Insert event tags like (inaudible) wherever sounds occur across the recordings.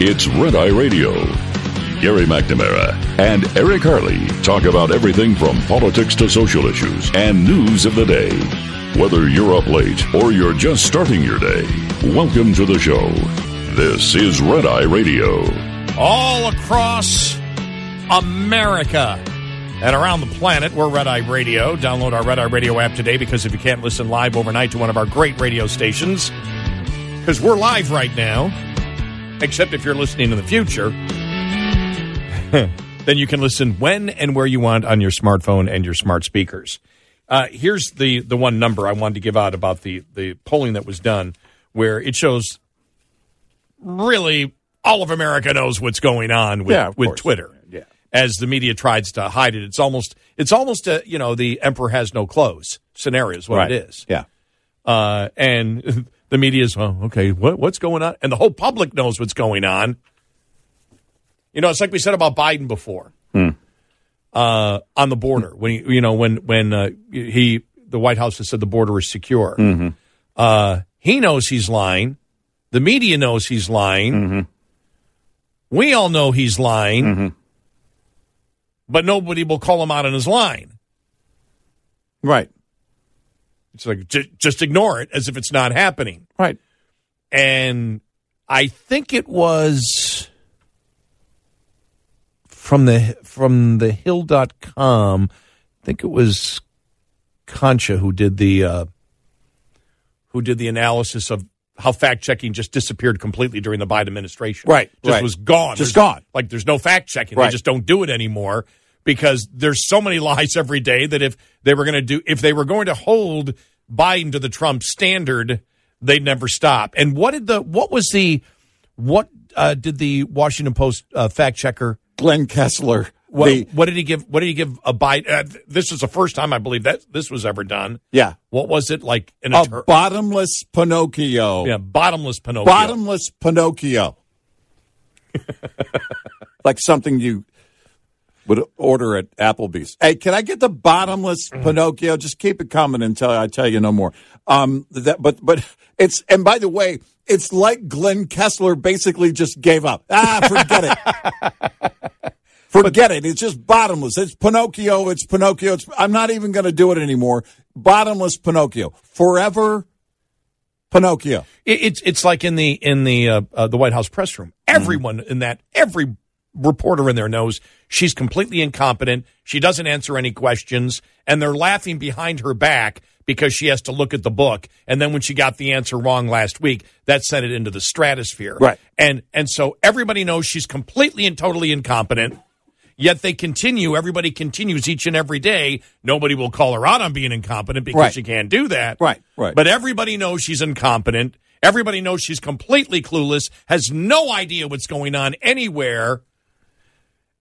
it's Red Eye Radio. Gary McNamara and Eric Harley talk about everything from politics to social issues and news of the day. Whether you're up late or you're just starting your day, welcome to the show. This is Red Eye Radio. all across America and around the planet. We're Red Eye Radio. Download our Red Eye Radio app today because if you can't listen live overnight to one of our great radio stations, because we're live right now, except if you're listening in the future, (laughs) then you can listen when and where you want on your smartphone and your smart speakers. Uh, here's the, the one number I wanted to give out about the, the polling that was done, where it shows really all of America knows what's going on with, Yeah, with course. Twitter. Yeah. As the media tries to hide it, it's almost it's almost a you know the emperor has no clothes scenario is what it is. Yeah. Uh, and (laughs) the media is well, okay, what, what's going on? And the whole public knows what's going on. You know, it's like we said about Biden before uh, on the border when he, you know when when uh, he the White House has said the border is secure. Uh, he knows he's lying. The media knows he's lying. We all know he's lying, but nobody will call him out on his line. Right. It's like j- just ignore it as if it's not happening. Right. and I think it was from the from the hill.com I think it was Concha who did the uh, who did the analysis of how fact checking just disappeared completely during the Biden administration. Right, Just right. was gone. Just There's- gone. Like there's no fact checking. Right. They just don't do it anymore because there's so many (laughs) lies every day that if they were going to do if they were going to hold Biden to the Trump standard, they'd never stop. And what did the what was the what uh, did the Washington Post uh, fact checker Glenn Kessler. what, the- what did he give? What did he give a Biden? Uh, this is the first time I believe that this was ever done. yeah. What was it like? An A bottomless Pinocchio. yeah, bottomless Pinocchio. Bottomless Pinocchio. (laughs) like something you would order at Applebee's. Hey, can I get the bottomless Pinocchio? Just keep it coming until I tell you no more. Um, that, but but it's and by the way, it's like Glenn Kessler basically just gave up. Ah, forget it. (laughs) Forget it. It's just bottomless. It's Pinocchio. It's Pinocchio. It's, I'm not even going to do it anymore. Bottomless Pinocchio. Forever Pinocchio. It, it's it's like in the in the uh, uh, the White House press room. Everyone in that every reporter in there knows she's completely incompetent. She doesn't answer any questions, and they're laughing behind her back because she has to look at the book. And then when she got the answer wrong last week, that sent it into the stratosphere. Right. And and so everybody knows she's completely and totally incompetent. Yet they continue. Everybody continues each and every day. Nobody will call her out on being incompetent because Right. she can't do that. Right, right. But everybody knows she's incompetent. Everybody knows she's completely clueless, has no idea what's going on anywhere.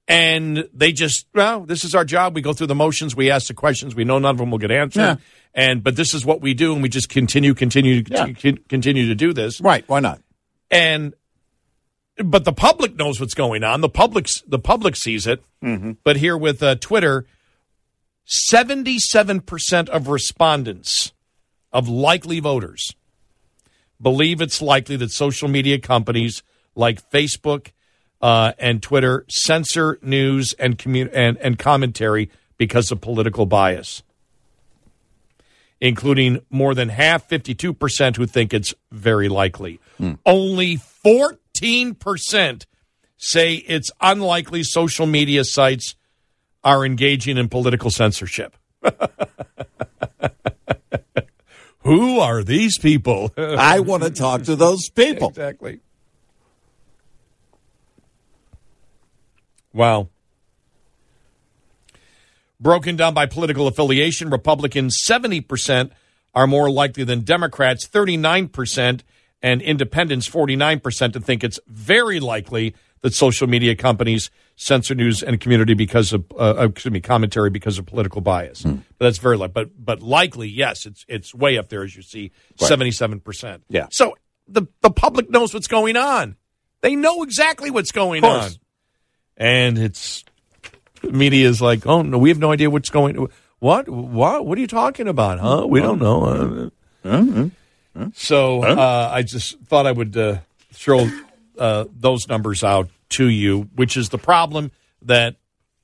And they just, well, this is our job. We go through the motions. We ask the questions. We know none of them will get answered. Yeah. And but this is what we do, and we just continue, continue, Yeah. con- continue to do this. Right. Why not? And but the public knows what's going on. The public's the public sees it. But here with uh, Twitter, seventy-seven percent of respondents of likely voters believe it's likely that social media companies like Facebook uh, and Twitter censor news and, commu- and and commentary because of political bias, including more than half, 52%, who think it's very likely. Only 14% say it's unlikely social media sites are engaging in political censorship. (laughs) Who are these people? I want to talk to those people. (laughs) exactly. Wow. Broken down by political affiliation, Republicans 70% are more likely than Democrats, 39%, and independents 49% to think it's very likely that social media companies censor news and community because of uh, excuse me commentary because of political bias. But that's very likely. But but likely, yes, it's it's way up there as you see, seventy seven percent. Yeah. So the the public knows what's going on. They know exactly what's going on. And it's media is like, oh no, we have no idea what's going. What what what are you talking about? Huh? We don't know. Uh, so uh, I just thought I would uh, throw uh, those numbers out to you, which is the problem that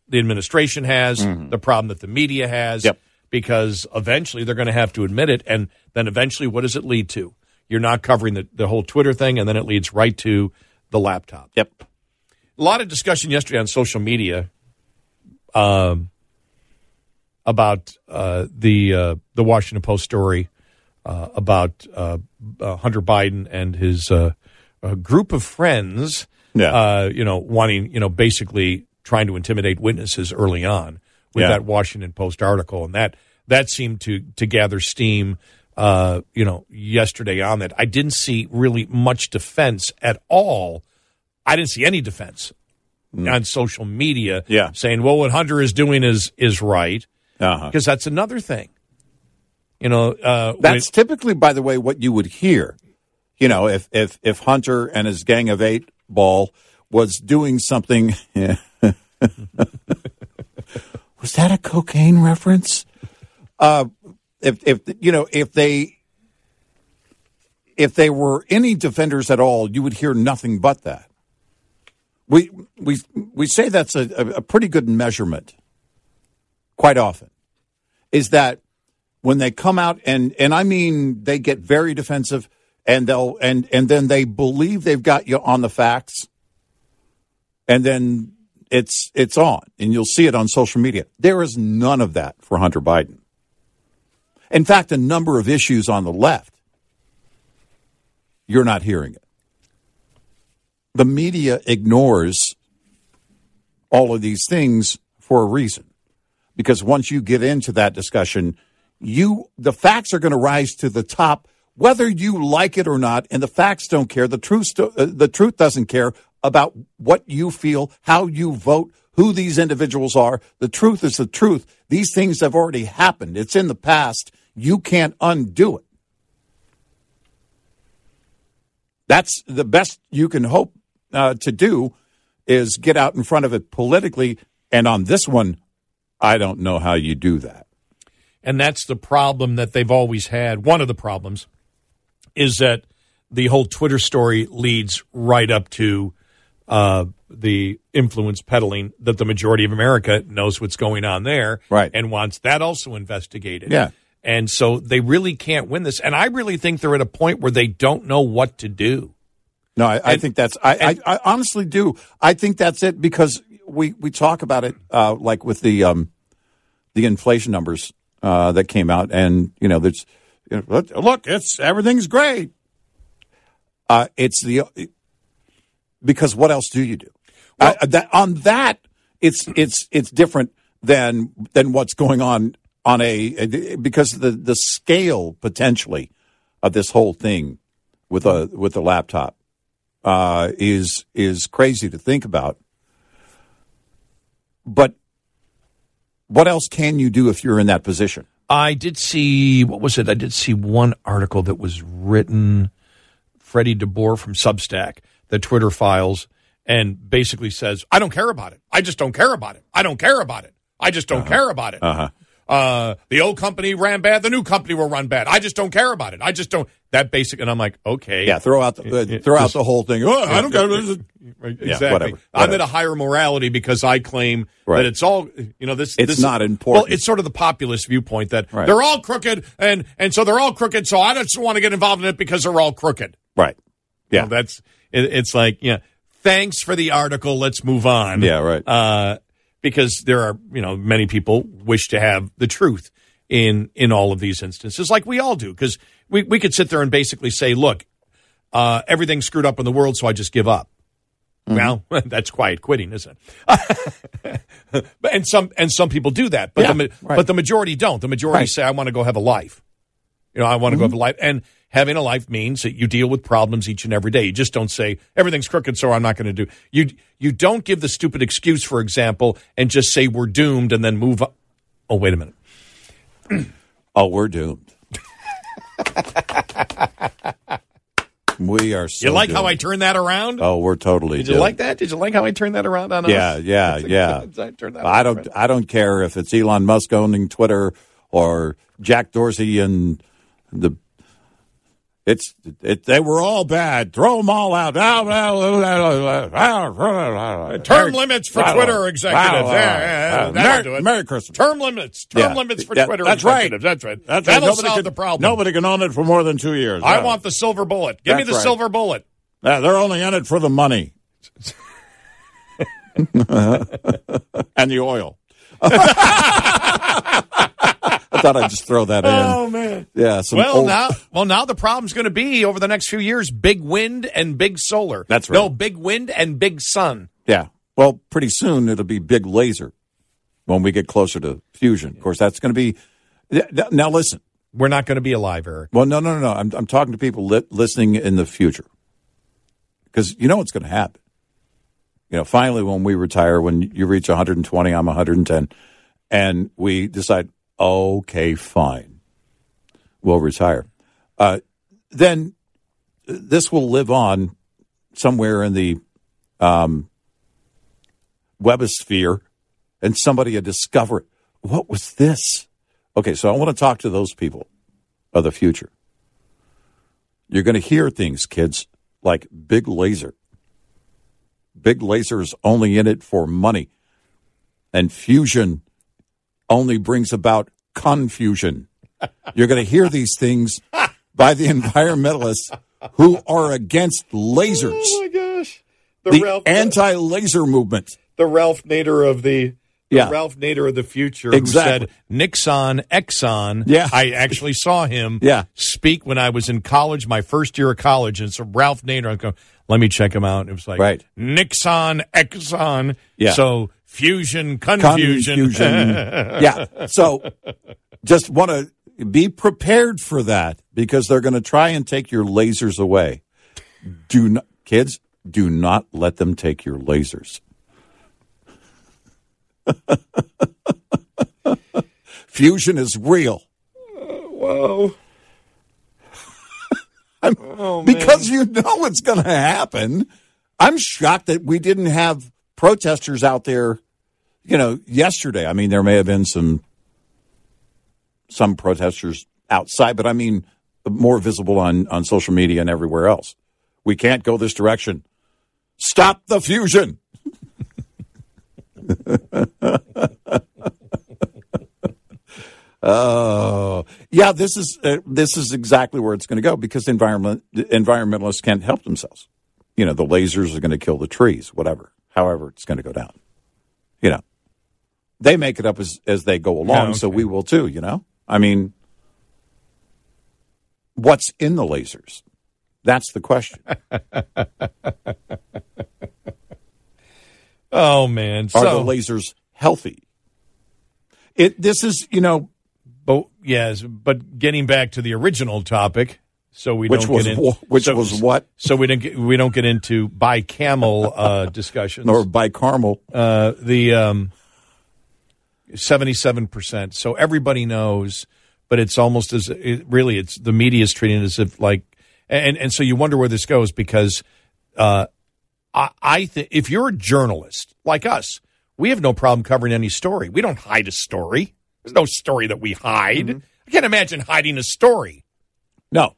the administration has, the problem that the media has, Yep. because eventually they're going to have to admit it. And then eventually, what does it lead to? You're not covering the, the whole Twitter thing, and then it leads right to the laptop. Yep. A lot of discussion yesterday on social media um, about uh, the uh, the Washington Post story uh, about uh, uh, Hunter Biden and his uh, group of friends. Yeah. Uh, you know, wanting you know basically trying to intimidate witnesses early on with Yeah. that Washington Post article, and that that seemed to to gather steam. Uh, you know, yesterday on that, I didn't see really much defense at all. I didn't see any defense on social media Mm. Yeah. saying, well, what Hunter is doing is is right. Uh-huh. Because that's another thing. You know, uh, That's typically, by the way, what you would hear. You know, if if if Hunter and his gang of eight ball was doing something. (laughs) was that a cocaine reference? Uh, if if you know if they if they were any defenders at all, you would hear nothing but that. We we we say that's a, a, pretty good measurement. Quite often, is that when they come out and and I mean they get very defensive and they'll and and then they believe they've got you on the facts and then it's it's on and you'll see it on social media. There is none of that for Hunter Biden. In fact, a number of issues on the left you're not hearing it. The media ignores all of these things for a reason because once you get into that discussion, you the facts are going to rise to the top whether you like it or not, and the facts don't care. The truth, uh, the truth doesn't care about what you feel, how you vote, who these individuals are. The truth is the truth. These things have already happened. It's in the past. You can't undo it. That's the best you can hope uh, to do is get out in front of it politically. And on this one, I don't know how you do that. And that's the problem that they've always had. One of the problems is that the whole Twitter story leads right up to uh, the influence peddling that the majority of America knows what's going on there Right. and wants that also investigated. Yeah. And so they really can't win this. And I really think they're at a point where they don't know what to do. No, I, I think that's. I, and- I, I honestly do. I think that's it because we we talk about it uh, like with the um, the inflation numbers uh, that came out, and you know, there's you know, look, look, it's everything's great. Uh, it's the because what else do you do? I, that on that, it's it's it's different than than what's going on on a because the the scale potentially of this whole thing with a with a laptop uh, is is crazy to think about. But what else can you do if you're in that position? I did see what was it? I did see one article that was written Freddie DeBoer from Substack, the Twitter files, and basically says, "I don't care about it. I just don't care about it. I don't care about it. I just don't care about it." Uh-huh. Uh, the old company ran bad, the new company will run bad. I just don't care about it. I just don't. That basic, and I'm like, okay, Yeah, throw out the, uh, It- it throw out just- the whole thing. Oh, I don't care. Yeah, exactly. whatever, I'm at a higher morality because I claim Right. that it's all you know. This It's this, not important. Well, it's sort of the populist viewpoint that Right. they're all crooked, and and so they're all crooked. So I just want to get involved in it because they're all crooked. Right. You Yeah. know, that's it, it's like yeah. Thanks for the article. Let's move on. Yeah, right. Uh, because there are you know many people wish to have the truth in in all of these instances, like we all do. Because we we could sit there and basically say, look, uh, everything's screwed up in the world, so I just give up. Well, (laughs) that's quiet quitting, isn't it? But- (laughs) and some and some people do that, but Yeah, the right. but the majority don't. The majority Right. say, "I want to go have a life." You know, I want to go have a life, and having a life means that you deal with problems each and every day. You just don't say everything's crooked, so I'm not going to do. You you don't give the stupid excuse, for example, and just say we're doomed, and then move. on. Oh, wait a minute. (clears throat) Oh, we're doomed. (laughs) we are so You like how. I turned that around? Oh, we're totally Did you doomed. like that? Did you like how I turned that around on Yeah, us? yeah, Did yeah. (laughs) (laughs) I turn that I don't. I don't care if it's Elon Musk owning Twitter or Jack Dorsey and the. It's it. They were all bad. Throw them all out. Term limits for Twitter executives. Yeah, Merry, do it. Merry Christmas. Term limits. Term Yeah. limits for Yeah, Twitter that's right. That's right. That's. That'll Nobody solve can- the problem. Nobody can own it for more than two years. I want the silver bullet. Give me the right. silver bullet. Yeah, they're only in it for the money and the oil. I thought I'd just throw that (laughs) in. Oh man. Yeah. Well old- now, well now the problem's going to be over the next few years: big wind and big solar. That's right. No, big wind and big sun. Yeah. Well, pretty soon it'll be big laser when we get closer to fusion. Of course, that's going to be. Now listen. We're not going to be alive, Eric. Well, no, no, no, no. I'm I'm talking to people li- listening in the future because you know what's going to happen. You know, finally, when we retire, when you reach 120, I'm 110, and we decide, okay, fine, we'll retire. Uh, then this will live on somewhere in the um, webosphere, and somebody will discover what was this. Okay, so I want to talk to those people of the future. You're going to hear things, kids, like big laser. Big laser is only in it for money, and fusion only brings about confusion. You're going to hear these things by the environmentalists who are against lasers, Oh my gosh, the, the anti-laser movement. the Ralph Nader of the. the Yeah. Ralph Nader of the future, Exactly. who said Nixon, Exxon. Yeah. I actually saw him Yeah. speak when I was in college, my first year of college. And so Ralph Nader, I go, let me check him out. It was like Right. Nixon, Exxon. Yeah. So fusion, confusion. Confusion. yeah. So just want to be prepared for that because they're going to try and take your lasers away. Do not, kids, do not let them take your lasers. (laughs) Fusion is real. Whoa. Oh, because you know it's going to happen. I'm shocked that we didn't have protesters out there, you know, yesterday. I mean, there may have been some some protesters outside, but I mean, more visible on on social media and everywhere else. We can't go this direction. Stop the fusion. (laughs) Oh, yeah. This is uh, this is exactly where it's going to go because environment environmentalists can't help themselves. You know, the lasers are going to kill the trees, whatever. However, it's going to go down. You know, they make it up as as they go along, Yeah, so we will too. You know, I mean, what's in the lasers? That's the question. (laughs) Oh man. Are so, the lasers healthy? It. This is you know but yes, but getting back to the original topic, so we which don't was get in, wh- which so, was what so we don't get we don't get into bi-camel uh, (laughs) discussions. or bicameral. uh, the um, 77%. So everybody knows, but it's almost as it, really it's the media is treating it as if like, and, and so you wonder where this goes because uh, I, I think if you're a journalist like us, we have no problem covering any story. We don't hide a story. There's no story that we hide. I can't imagine hiding a story. No.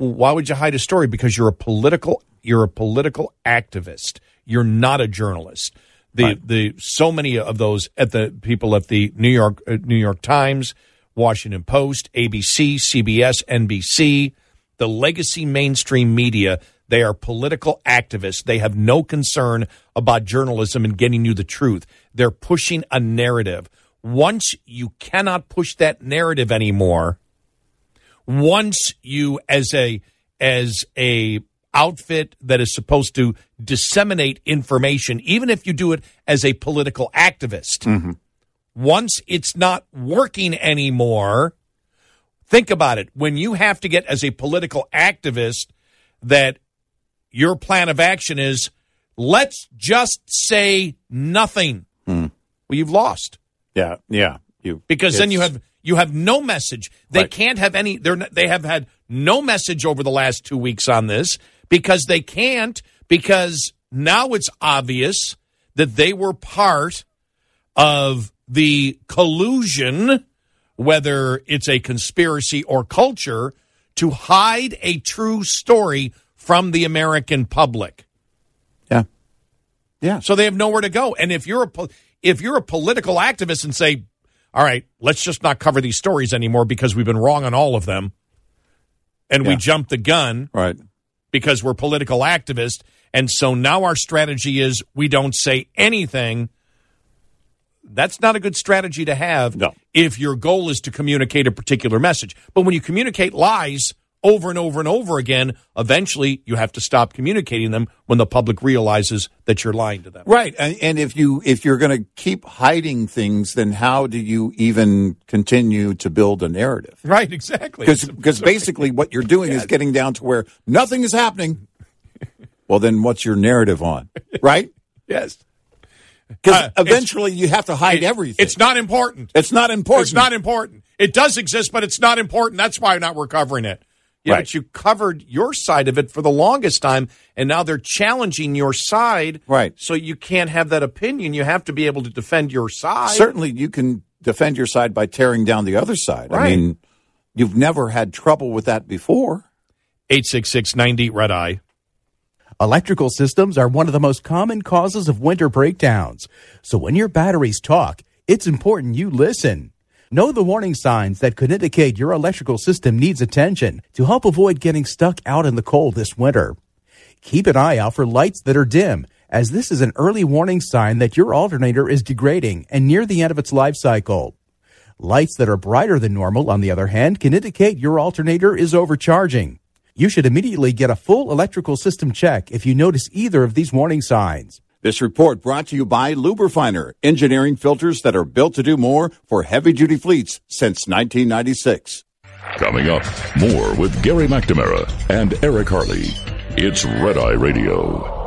Why would you hide a story? Because you're a political you're a political activist. You're not a journalist. The Right. the so many of those at the people at the New York uh, New York Times, Washington Post, ABC, CBS, NBC, the legacy mainstream media, they are political activists. They have no concern about journalism and getting you the truth. They're pushing a narrative. Once you cannot push that narrative anymore, once you as a as a outfit that is supposed to disseminate information even if you do it as a political activist mm-hmm. once it's not working anymore think about it when you have to get as a political activist that your plan of action is let's just say nothing hmm. well you've lost Yeah. Yeah. You because then you have you have no message. They Right. can't have any. They're they have had no message over the last two weeks on this because they can't because now it's obvious that they were part of the collusion, whether it's a conspiracy or culture, to hide a true story from the American public. Yeah. Yeah. So they have nowhere to go. And if you're a if you're a political activist and say, "All right, let's just not cover these stories anymore because we've been wrong on all of them," and we jumped the gun Right. because we're political activists, and so now our strategy is we don't say anything. That's not a good strategy to have No. if your goal is to communicate a particular message. But when you communicate lies over and over and over again, eventually you have to stop communicating them when the public realizes that you're lying to them. Right. And, and if you if you're going to keep hiding things, then how do you even continue to build a narrative? Right, exactly. Because because basically what you're doing is getting down to where nothing is happening. Well, then what's your narrative on? Right? yes, Because Uh, eventually you have to hide everything. it's not important. It's not important. It's not important. It does exist, but it's not important. That's why not we're covering it. Yeah, Right. but you covered your side of it for the longest time, and now they're challenging your side. Right. So you can't have that opinion. You have to be able to defend your side. Certainly, you can defend your side by tearing down the other side. Right. I mean, you've never had trouble with that before. 86690 Red Eye. Electrical systems are one of the most common causes of winter breakdowns. So when your batteries talk, it's important you listen. Know the warning signs that could indicate your electrical system needs attention to help avoid getting stuck out in the cold this winter. Keep an eye out for lights that are dim, as this is an early warning sign that your alternator is degrading and near the end of its life cycle. Lights that are brighter than normal, on the other hand, can indicate your alternator is overcharging. You should immediately get a full electrical system check if you notice either of these warning signs. This report brought to you by Luber-finer, engineering filters that are built to do more for heavy duty fleets since 1996. Coming up, more with Gary McNamara and Eric Harley. It's Red Eye Radio.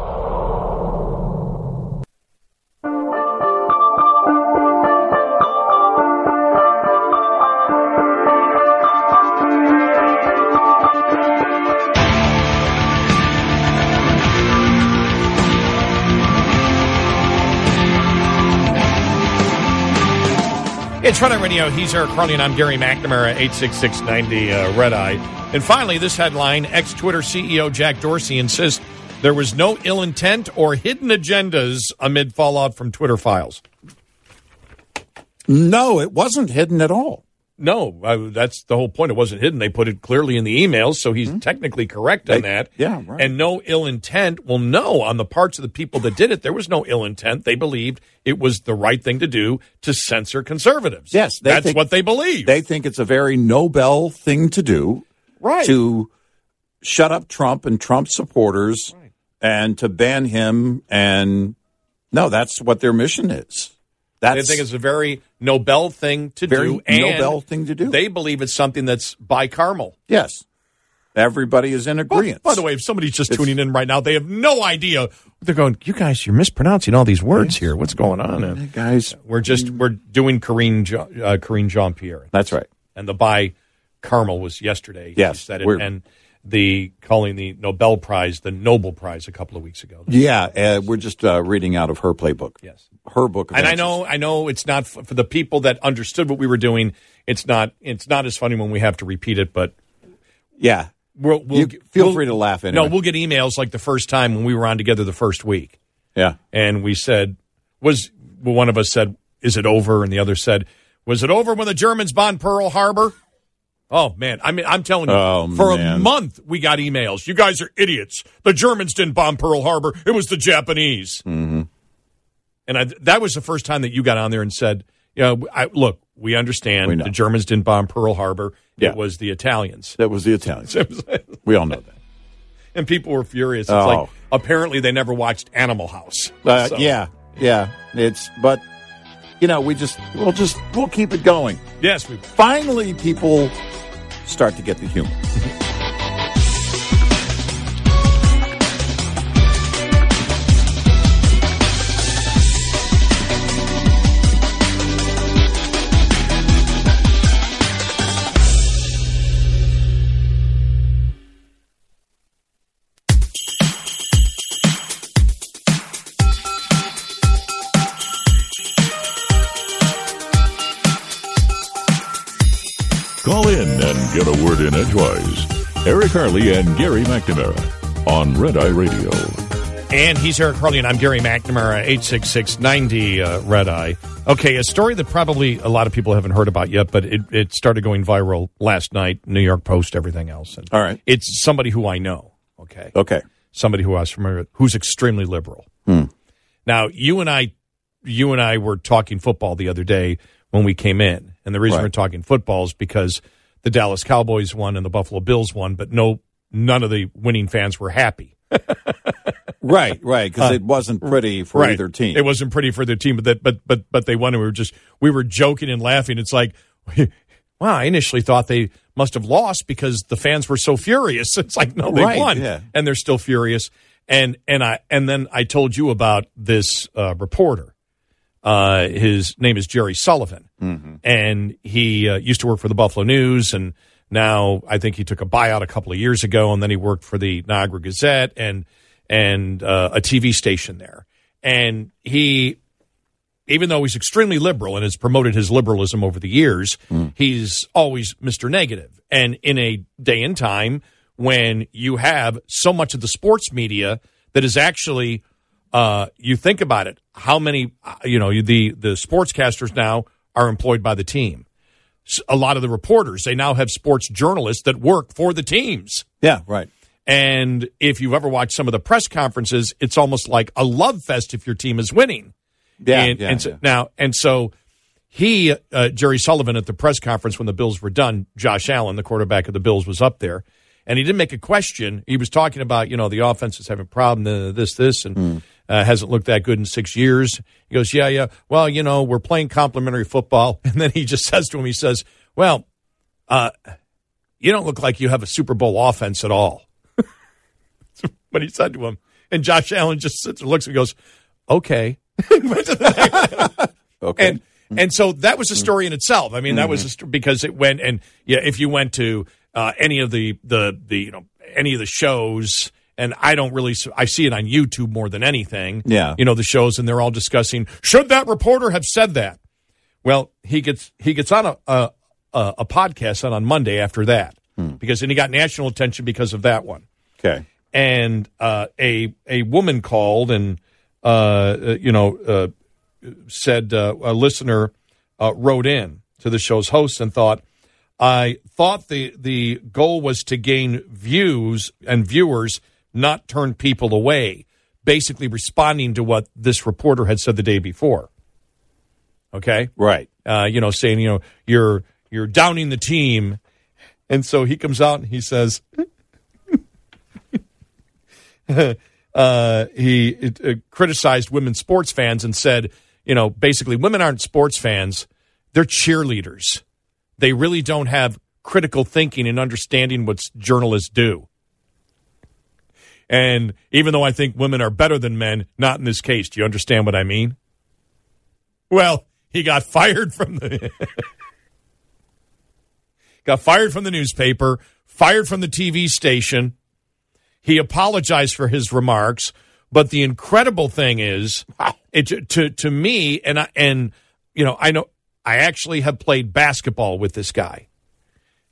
It's Red Eye Radio. He's Eric Harley, and I'm Gary McNamara, 86690 uh, Red Eye. And finally, this headline ex Twitter CEO Jack Dorsey insists there was no ill intent or hidden agendas amid fallout from Twitter files. No, it wasn't hidden at all. No, uh, that's the whole point. It wasn't hidden. They put it clearly in the emails, so he's technically correct on They- that. yeah, right. And no ill intent. Well, no, on the parts of the people that did it, there was no ill intent. They believed it was the right thing to do to censor conservatives. Yes, they that's think- what they believe. They think it's a very Nobel thing to do right. to shut up Trump and Trump supporters and to ban him. And no, that's what their mission is. They That's think it's a very Nobel thing to Very do. And Nobel thing to do. They believe it's something that's bicameral. yes. Everybody is in agreement. By the way, if somebody's just tuning in right now, they have no idea. They're going, you guys, you're mispronouncing all these words here. What's going on? And guys, we're just we're doing Karine uh, Karine Jean Pierre, that's right. and the by Carmel was yesterday. Yes, said it, and the calling the Nobel Prize the Nobel Prize a couple of weeks ago. Yeah, uh, we're just uh, reading out of her playbook. Yes. Her book. Of And I know, I know, it's not f- for the people that understood what we were doing. It's not, it's not as funny when we have to repeat it, but Yeah, we'll, we'll You feel we'll- free to laugh In No, we'll get emails like the first time when we were on together the first week, yeah. and we said, "Was well, one of us said, is it over?" And the other said, "Was it over when the Germans bombed Pearl Harbor?" Oh man, I mean, I'm telling you, Oh, for a month we got emails. You guys are idiots. The Germans didn't bomb Pearl Harbor; it was the Japanese. Mm-hmm. And I, that was the first time that you got on there and said, "Yeah, I, look, we understand We the Germans didn't bomb Pearl Harbor; Yeah. it was the Italians." That was the Italians. (laughs) we all know that. and people were furious. It's Oh. like apparently they never watched Animal House. Uh, So, Yeah, yeah. It's but you know we just we'll just we'll keep it going. Yes, we. Finally, people start to get the humor. (laughs) Call in and get a word in edgewise. Eric Harley and Gary McNamara on Red Eye Radio. And he's Eric Harley, and I'm Gary McNamara, 866 90 uh, Red Eye. Okay, a story that probably a lot of people haven't heard about yet, but it, it started going viral last night, New York Post, everything else. And All right. It's somebody who I know, okay? Okay. Somebody who I was familiar with, who's extremely liberal. Now, you and I, you and I were talking football the other day when we came in, and the reason Right. we're talking football is because the Dallas Cowboys won and the Buffalo Bills won, but no, none of the winning fans were happy. (laughs) Right, right. Because it wasn't pretty for either team. It wasn't pretty for their team, but that, but but but they won, and we were just we were joking and laughing. It's like, (laughs) wow, I initially thought they must have lost because the fans were so furious. (laughs) It's like, no, they Right, won, yeah. and they're still furious. And and I and then I told you about this uh, reporter. Uh, his name is Jerry Sullivan, Mm-hmm. and he uh, used to work for the Buffalo News, and now I think he took a buyout a couple of years ago, and then he worked for the Niagara Gazette and and uh, a TV station there. And he, even though he's extremely liberal and has promoted his liberalism over the years, he's always Mr. Negative. And in a day and time when you have so much of the sports media that is actually uh, you think about it, how many, uh, you know, the, the sportscasters now are employed by the team. A lot of the reporters, they now have sports journalists that work for the teams. yeah, right. And if you've ever watched some of the press conferences, it's almost like a love fest if your team is winning. Yeah, and, yeah, and so, yeah. now and so he uh, Jerry Sullivan at the press conference when the Bills were done, Josh Allen, the quarterback of the Bills, was up there, and he didn't make a question. He was talking about you know the offense is having a problem, this this, and Hmm. Uh, hasn't looked that good in six years. He goes, yeah, yeah. Well, you know, we're playing complimentary football, (laughs) and then he just says to him, he says, well, uh, you don't look like you have a Super Bowl offense at all. (laughs) what he said to him. And Josh Allen just sits and looks and goes, okay. (laughs) Okay. And and so that was a story in itself. I mean, that Mm-hmm. was a st- because it went and yeah, if you went to uh, any of the the the you know any of the shows. And I don't really, I see it on YouTube more than anything. Yeah. You know, the shows and they're all discussing, should that reporter have said that? Well, he gets, he gets on a, a, a podcast on, on Monday after that Hmm. because, and he got national attention because of that one okay. and uh, a a woman called and uh, uh, you know uh, said uh, a listener uh, wrote in to the show's host and thought I thought the the goal was to gain views and viewers, not turn people away. Basically, responding to what this reporter had said the day before. Okay, Right. uh, you know, saying you know you're you're downing the team, and so he comes out and he says, (laughs) uh, he uh, criticized women sports fans and said, you know, basically women aren't sports fans; they're cheerleaders. They really don't have critical thinking and understanding what journalists do. And even though I think women are better than men, not in this case. Do you understand what I mean? Well, he got (laughs) fired from the (laughs) got fired from the newspaper fired from the TV station. He apologized for his remarks, but the incredible thing is, it to to me, and I and you know, I know I actually have played basketball with this guy,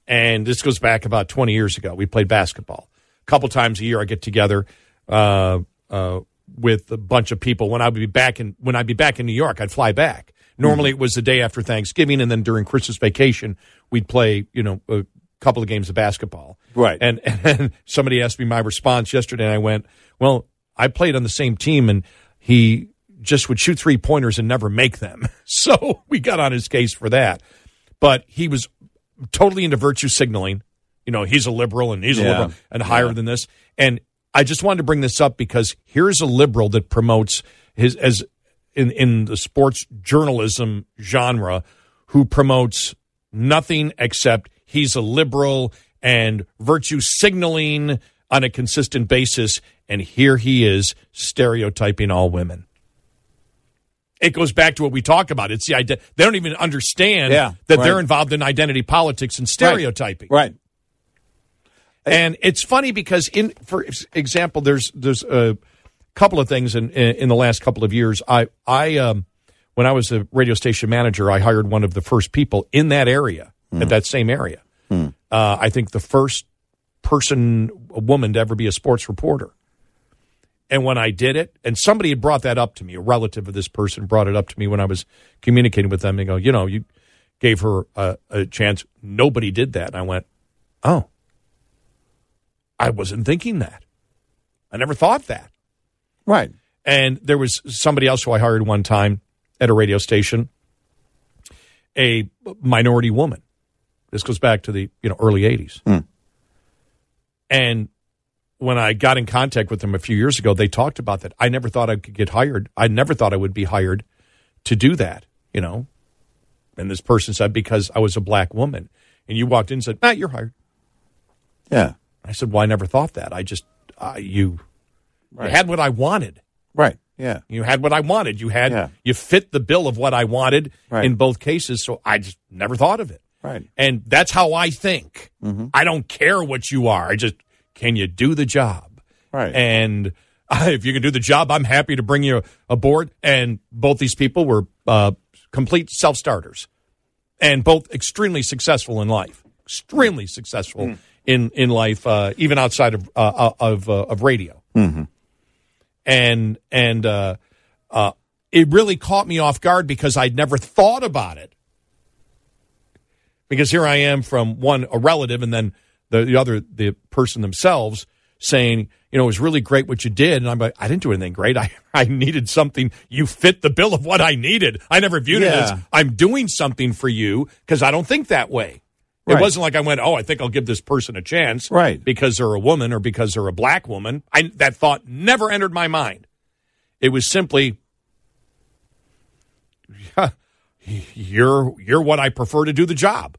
and this goes back about twenty years ago. We played basketball couple times a year. I get together uh, uh, with a bunch of people. When I'd be back in when I'd be back in New York, I'd fly back. Normally, it was the day after Thanksgiving, and then during Christmas vacation, we'd play. You know, a couple of games of basketball. Right. And (laughs) and somebody asked me my response yesterday, and I went, "Well, I played on the same team, and he just would shoot three pointers and never make them. (laughs) So we got on his case for that. But he was totally into virtue signaling. You know, he's a liberal and he's a liberal and higher Yeah. than this. And I just wanted to bring this up because here's a liberal that promotes his as in in the sports journalism genre who promotes nothing except he's a liberal and virtue signaling on a consistent basis and here he is stereotyping all women it goes back to what we talk about it's the idea they don't even understand Yeah, that right. they're involved in identity politics and stereotyping Right. And it's funny because in for example there's there's a couple of things in in, the last couple of years. I i um when i was a radio station manager i hired one of the first people in that area at that same area. Uh, i think the first person a woman to ever be a sports reporter. And when I did it, and somebody had brought that up to me, a relative of this person brought it up to me when I was communicating with them. They go, you know, you gave her a, a chance. Nobody did that. And I went, oh, I wasn't thinking that. I never thought that. Right. And there was somebody else who I hired one time at a radio station, a minority woman. This goes back to the you know early '80s. Hmm. And when I got in contact with them a few years ago, they talked about that. I never thought I could get hired. I never thought I would be hired to do that. You know, and this person said because I was a black woman. And you walked in and said, "Matt, you're hired." Yeah. I said, "Well, I never thought that. I just uh, you, you had what I wanted." Right. Yeah. You had what I wanted. You had Yeah. you fit the bill of what I wanted Right. in both cases. So I just never thought of it. Right. And that's how I think. I don't care what you are. I just can you do the job? Right. And (laughs) if you can do the job, I'm happy to bring you aboard. And both these people were uh, complete self starters, and both extremely successful in life. Extremely successful in in life, uh, even outside of uh, of uh, of radio and and uh, uh, it really caught me off guard because I'd never thought about it. Because here I am from one a relative, and then the, the other the person themselves saying, you know, it was really great what you did, and I'm like, I didn't do anything great. I (laughs) I needed something. You fit the bill of what I needed. I never viewed it as I'm doing something for you because I don't think that way. It Right. wasn't like I went, oh, I think I'll give this person a chance, Right. Because they're a woman or because they're a black woman. I, that thought never entered my mind. It was simply, you're you're what I prefer to do the job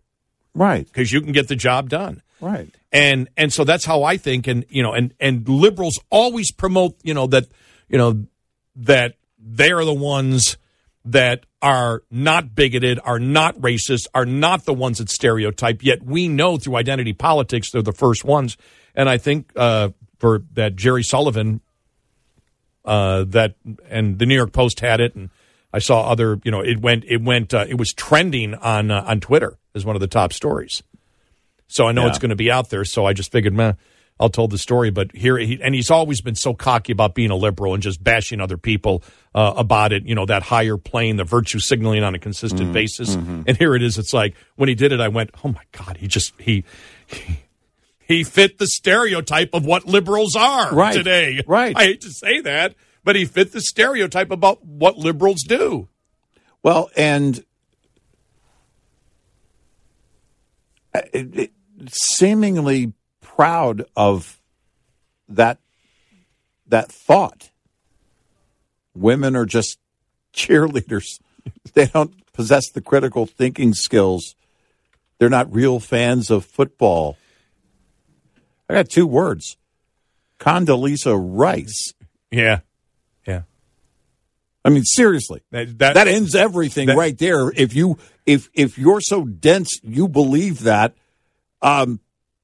Right. because you can get the job done. Right. And and so that's how I think. And you know, and and liberals always promote, you know, that you know that they are the ones that are not bigoted, are not racist, are not the ones that stereotype. Yet we know through identity politics they're the first ones. And I think uh, for that Jerry Sullivan, uh, that and the New York Post had it, and I saw other, you know, it went, it went, uh, it was trending on uh, on Twitter as one of the top stories. So I know Yeah. it's going to be out there. So I just figured, man, I'll tell the story. But here, he, and he's always been so cocky about being a liberal and just bashing other people uh, about it. You know, that higher plane, the virtue signaling on a consistent Mm-hmm. basis. And here it is. It's like when he did it, I went, oh my god, he just he. he he fit the stereotype of what liberals are Right. today. Right. I hate to say that, but he fit the stereotype about what liberals do. Well, and uh, it- it- seemingly proud of that that thought. Women are just (laughs) cheerleaders. they don't possess the critical thinking skills. They're not real fans of football. I got two words. Condoleezza Rice. Yeah. Yeah. I mean, seriously. That, that, that ends everything that- right there. If you if if you're so dense, you believe that. Um,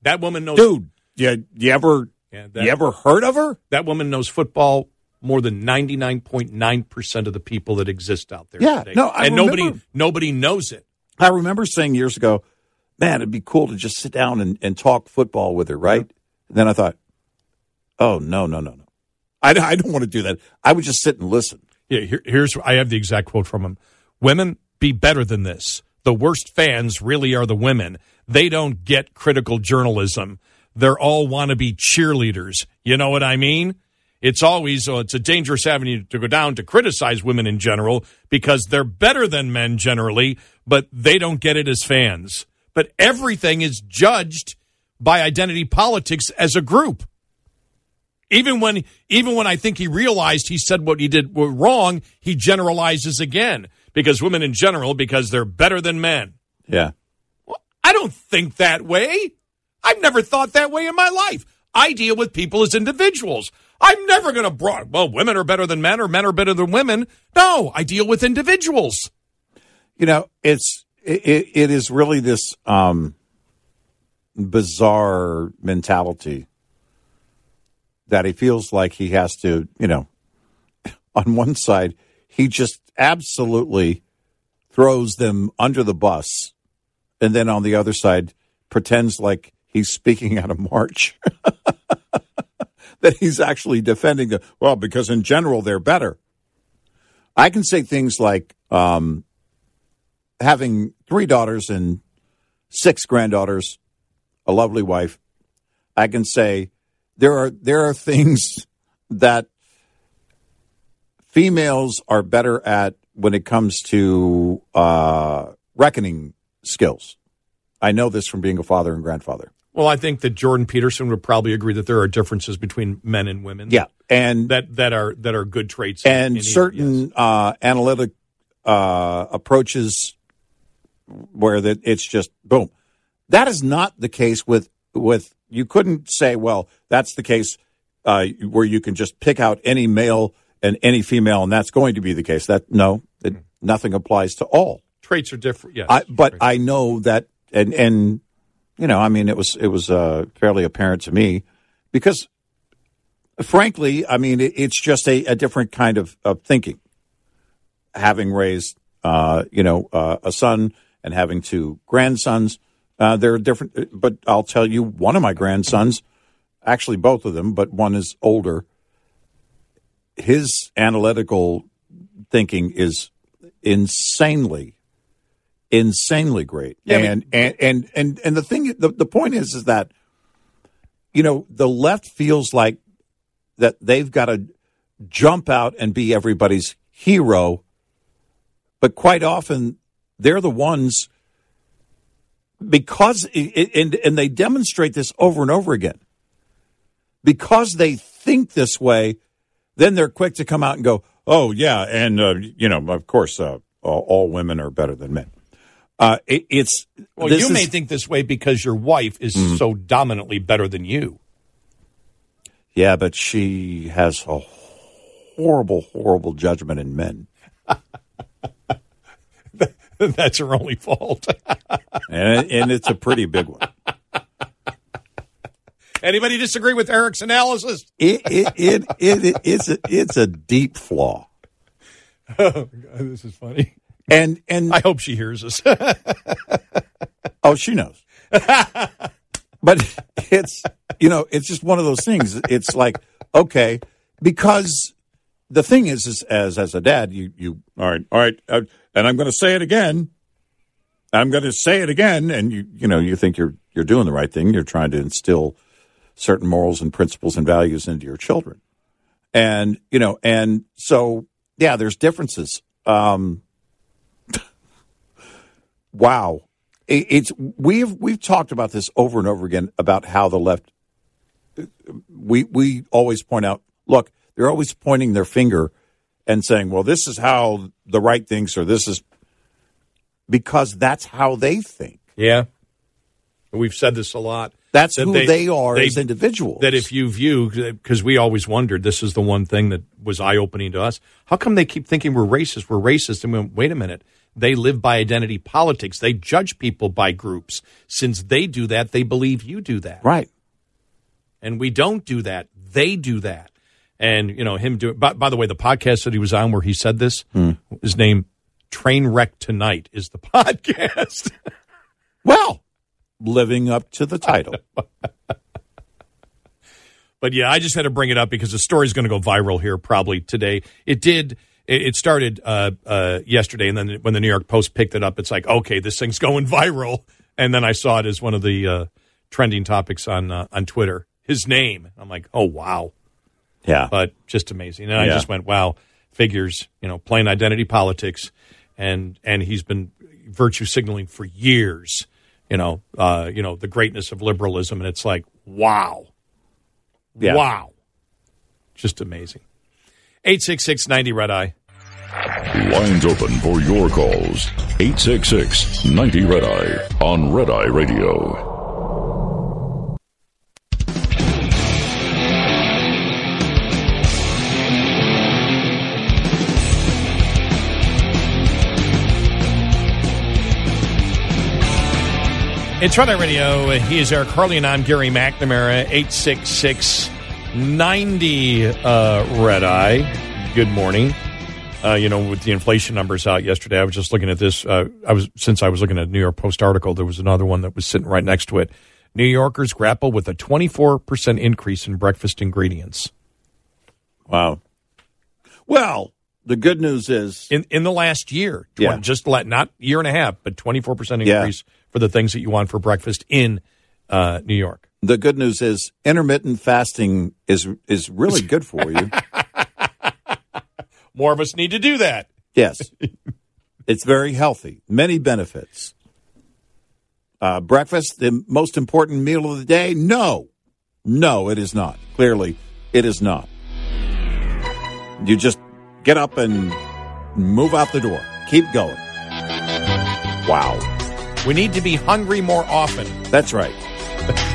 That woman knows, dude. You, you ever Yeah, that- you ever heard of her? That woman knows football more than ninety nine point nine percent of the people that exist out there. Yeah, today. no, I and nobody remember- nobody knows it. I remember saying years ago, man, it'd be cool to just sit down and, and talk football with her, right? Then I thought, oh, no, no, no, no. I, I don't want to do that. I would just sit and listen. Yeah, here, here's I have the exact quote from him. Women be better than this. The worst fans really are the women. They don't get critical journalism. They're all wannabe cheerleaders. You know what I mean? It's always oh, it's a dangerous avenue to go down to criticize women in general because they're better than men generally, but they don't get it as fans. But everything is judged by identity politics as a group even when even when I think he realized he said what he did wrong, he generalizes again because women in general because they're better than men. Yeah. I don't think that way. I've never thought that way in my life. I deal with people as individuals. I'm never going to broad. Well, women are better than men, or men are better than women. No, I deal with individuals. You know, it's it, it, it is really this um, bizarre mentality that he feels like he has to, you know, (laughs) on one side, he just absolutely throws them under the bus, and then on the other side, pretends like he's speaking at a march. (laughs) that he's actually defending the well because in general they're better. I can say things like um, having three daughters and six granddaughters, a lovely wife. I can say there are there are things (laughs) that females are better at when it comes to uh, reckoning skills. I know this from being a father and grandfather. Well, I think that Jordan Peterson would probably agree that there are differences between men and women. Yeah, and that that are that are good traits. and in either, certain yes. uh, analytic uh, approaches where that it's just boom. That is not the case with with you couldn't say well that's the case uh, where you can just pick out any male and any female and that's going to be the case. That no, it, nothing applies to all. Traits are different. Yes, I, but I know that, and and you know, I mean, it was it was uh, fairly apparent to me because, frankly, I mean, it, it's just a, a different kind of, of thinking. Having raised, uh, you know, uh, a son and having two grandsons, uh, they're different. But I'll tell you, one of my grandsons, actually both of them, but one is older. His analytical thinking is insanely insanely great. Yeah, and, and and and and the thing the, the point is is that you know, the left feels like that they've got to jump out and be everybody's hero, but quite often they're the ones because and and they demonstrate this over and over again. Because they think this way, then they're quick to come out and go, "Oh yeah, and uh, you know, of course, uh, all women are better than men." Uh, it, it's well, you may is- Mm-hmm. think this way because your wife is so dominantly better than you. Yeah, but she has a horrible, horrible judgment in men. (laughs) That's her only fault. (laughs) And, and it's a pretty big one. Anybody disagree with Eric's analysis? It, it, it, it, it's, a, it's a deep flaw. (laughs) Oh, this is funny. And, and I hope she hears us. (laughs) oh, she knows. but it's, you know, it's just one of those things. It's like, okay, because the thing is, is as, as a dad, you, you, all right, all right, uh, and I'm going to say it again. I'm going to say it again. And you, you know, you think you're, you're doing the right thing. You're trying to instill certain morals and principles and values into your children. And, you know, and so, yeah, there's differences. Um, wow. It, it's, we've, we've talked about this over and over again about how the left, we, we always point out, look, they're always pointing their finger and saying, well, this is how the right thinks, or this is because that's how they think. yeah. We've said this a lot. That's That who they, are they- as individuals. That if you view, because we always wondered, this is the one thing that was eye opening to us. How come they keep thinking we're racist? We're racist. And we went, wait a minute. They live by identity politics. They judge people by groups. Since they do that, they believe you do that. Right. And we don't do that. They do that. And, you know, him do by, by the way, the podcast that he was on where he said this, hmm. his name, Trainwreck Tonight, is the (laughs) podcast. Well, living up to the title. (laughs) But yeah, I just had to bring it up because the story's going to go viral here probably today. It did. It it started uh, uh, yesterday, and then when the New York Post picked it up, it's like, okay, this thing's going (laughs) viral. And then I saw it as one of the uh, trending topics on uh, on Twitter. His name. I'm like, oh wow, yeah. but just amazing. And I Yeah. just went, wow, figures, you know, playing identity politics, and and he's been virtue signaling for years. You know, uh, you know the greatness of liberalism, and it's like, wow. Yeah. Wow. Just amazing. 866 90 Red Eye. Lines open for your calls. 866 90 Red Eye on Red Eye Radio. It's Red Eye Radio. He is Eric Harley, and I'm Gary McNamara. 866 90 uh, Red Eye. Good morning. Uh, you know, with the inflation numbers out yesterday, I was just looking at this. Uh, I was since I was looking at a New York Post article, there was another one that was sitting right next to it. New Yorkers grapple with a 24% increase in breakfast ingredients Wow. Well, the good news is in in the last year. Twen- Yeah. just let not year and a half, but 24% Yeah. increase for the things that you want for breakfast in uh, New York. The good news is intermittent fasting is is really good for you. (laughs) More of us need to do that. Yes. it's very healthy. Many benefits. Uh, breakfast, the most important meal of the day? No. No, it is not. Clearly, it is not. You just get up and move out the door. Keep going. Wow. We need to be hungry more often. That's right. (laughs)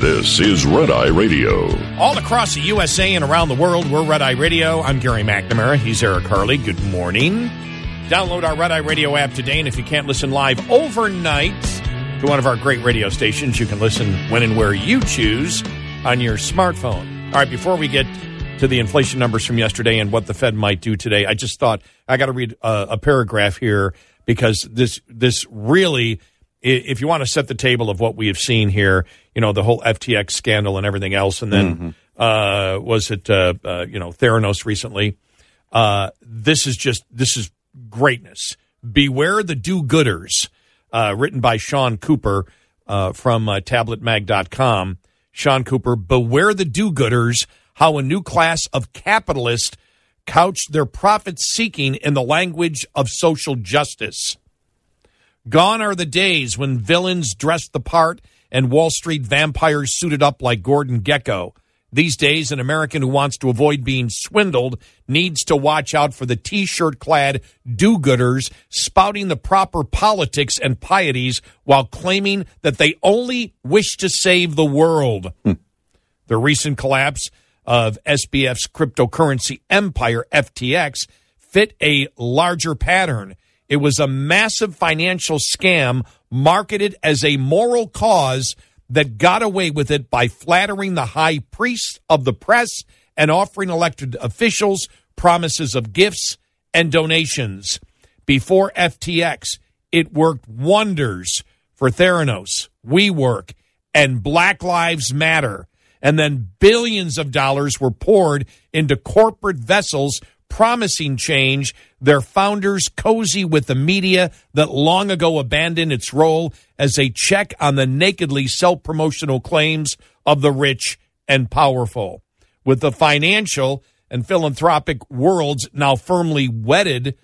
This is Red Eye Radio. All across the USA and around the world, we're Red Eye Radio. I'm Gary McNamara. He's Eric Harley. Good morning. Download our Red Eye Radio app today, and if you can't listen live overnight to one of our great radio stations, you can listen when and where you choose on your smartphone. All right, before we get to the inflation numbers from yesterday and what the Fed might do today, I just thought I got to read a, a paragraph here because this this really if you want to set the table of what we have seen here, you know, the whole FTX scandal and everything else, and then uh, was it, uh, uh, you know, Theranos recently? Uh, this is just, this is greatness. Beware the do gooders, uh, written by Sean Cooper uh, from uh, tabletmag.com. Sean Cooper, beware the do gooders, how a new class of capitalists couch their profit seeking in the language of social justice. Gone are the days when villains dressed the part and Wall Street vampires suited up like Gordon Gekko. These days, an American who wants to avoid being swindled needs to watch out for the t shirt clad do gooders spouting the proper politics and pieties while claiming that they only wish to save the world. Hmm. The recent collapse of SBF's cryptocurrency empire, FTX, fit a larger pattern. It was a massive financial scam marketed as a moral cause that got away with it by flattering the high priests of the press and offering elected officials promises of gifts and donations. Before FTX, it worked wonders for Theranos, WeWork, and Black Lives Matter. And then billions of dollars were poured into corporate vessels promising change, their founders cozy with the media that long ago abandoned its role as a check on the nakedly self promotional claims of the rich and powerful. With the financial and philanthropic worlds now firmly wedded,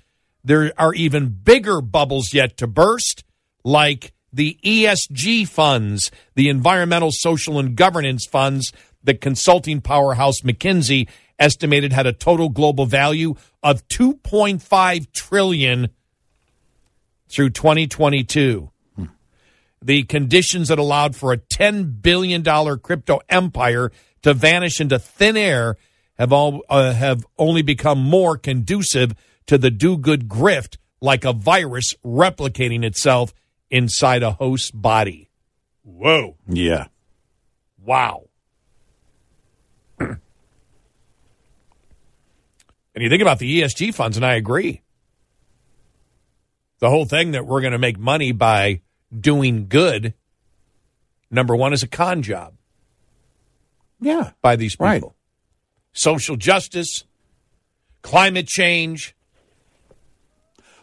there are even bigger bubbles yet to burst, like the ESG funds, the environmental, social, and governance funds the consulting powerhouse McKinsey estimated had a total global value of 2.5 trillion through 2022. The conditions that allowed for a 10 billion dollar crypto empire to vanish into thin air have all uh, have only become more conducive to the do-good grift like a virus replicating itself inside a host's body. Whoa. Yeah. Wow. and you think about the ESG funds, and I agree. The whole thing that we're going to make money by doing good, number one, is a con job Yeah. by these people. Right. Social justice, climate change,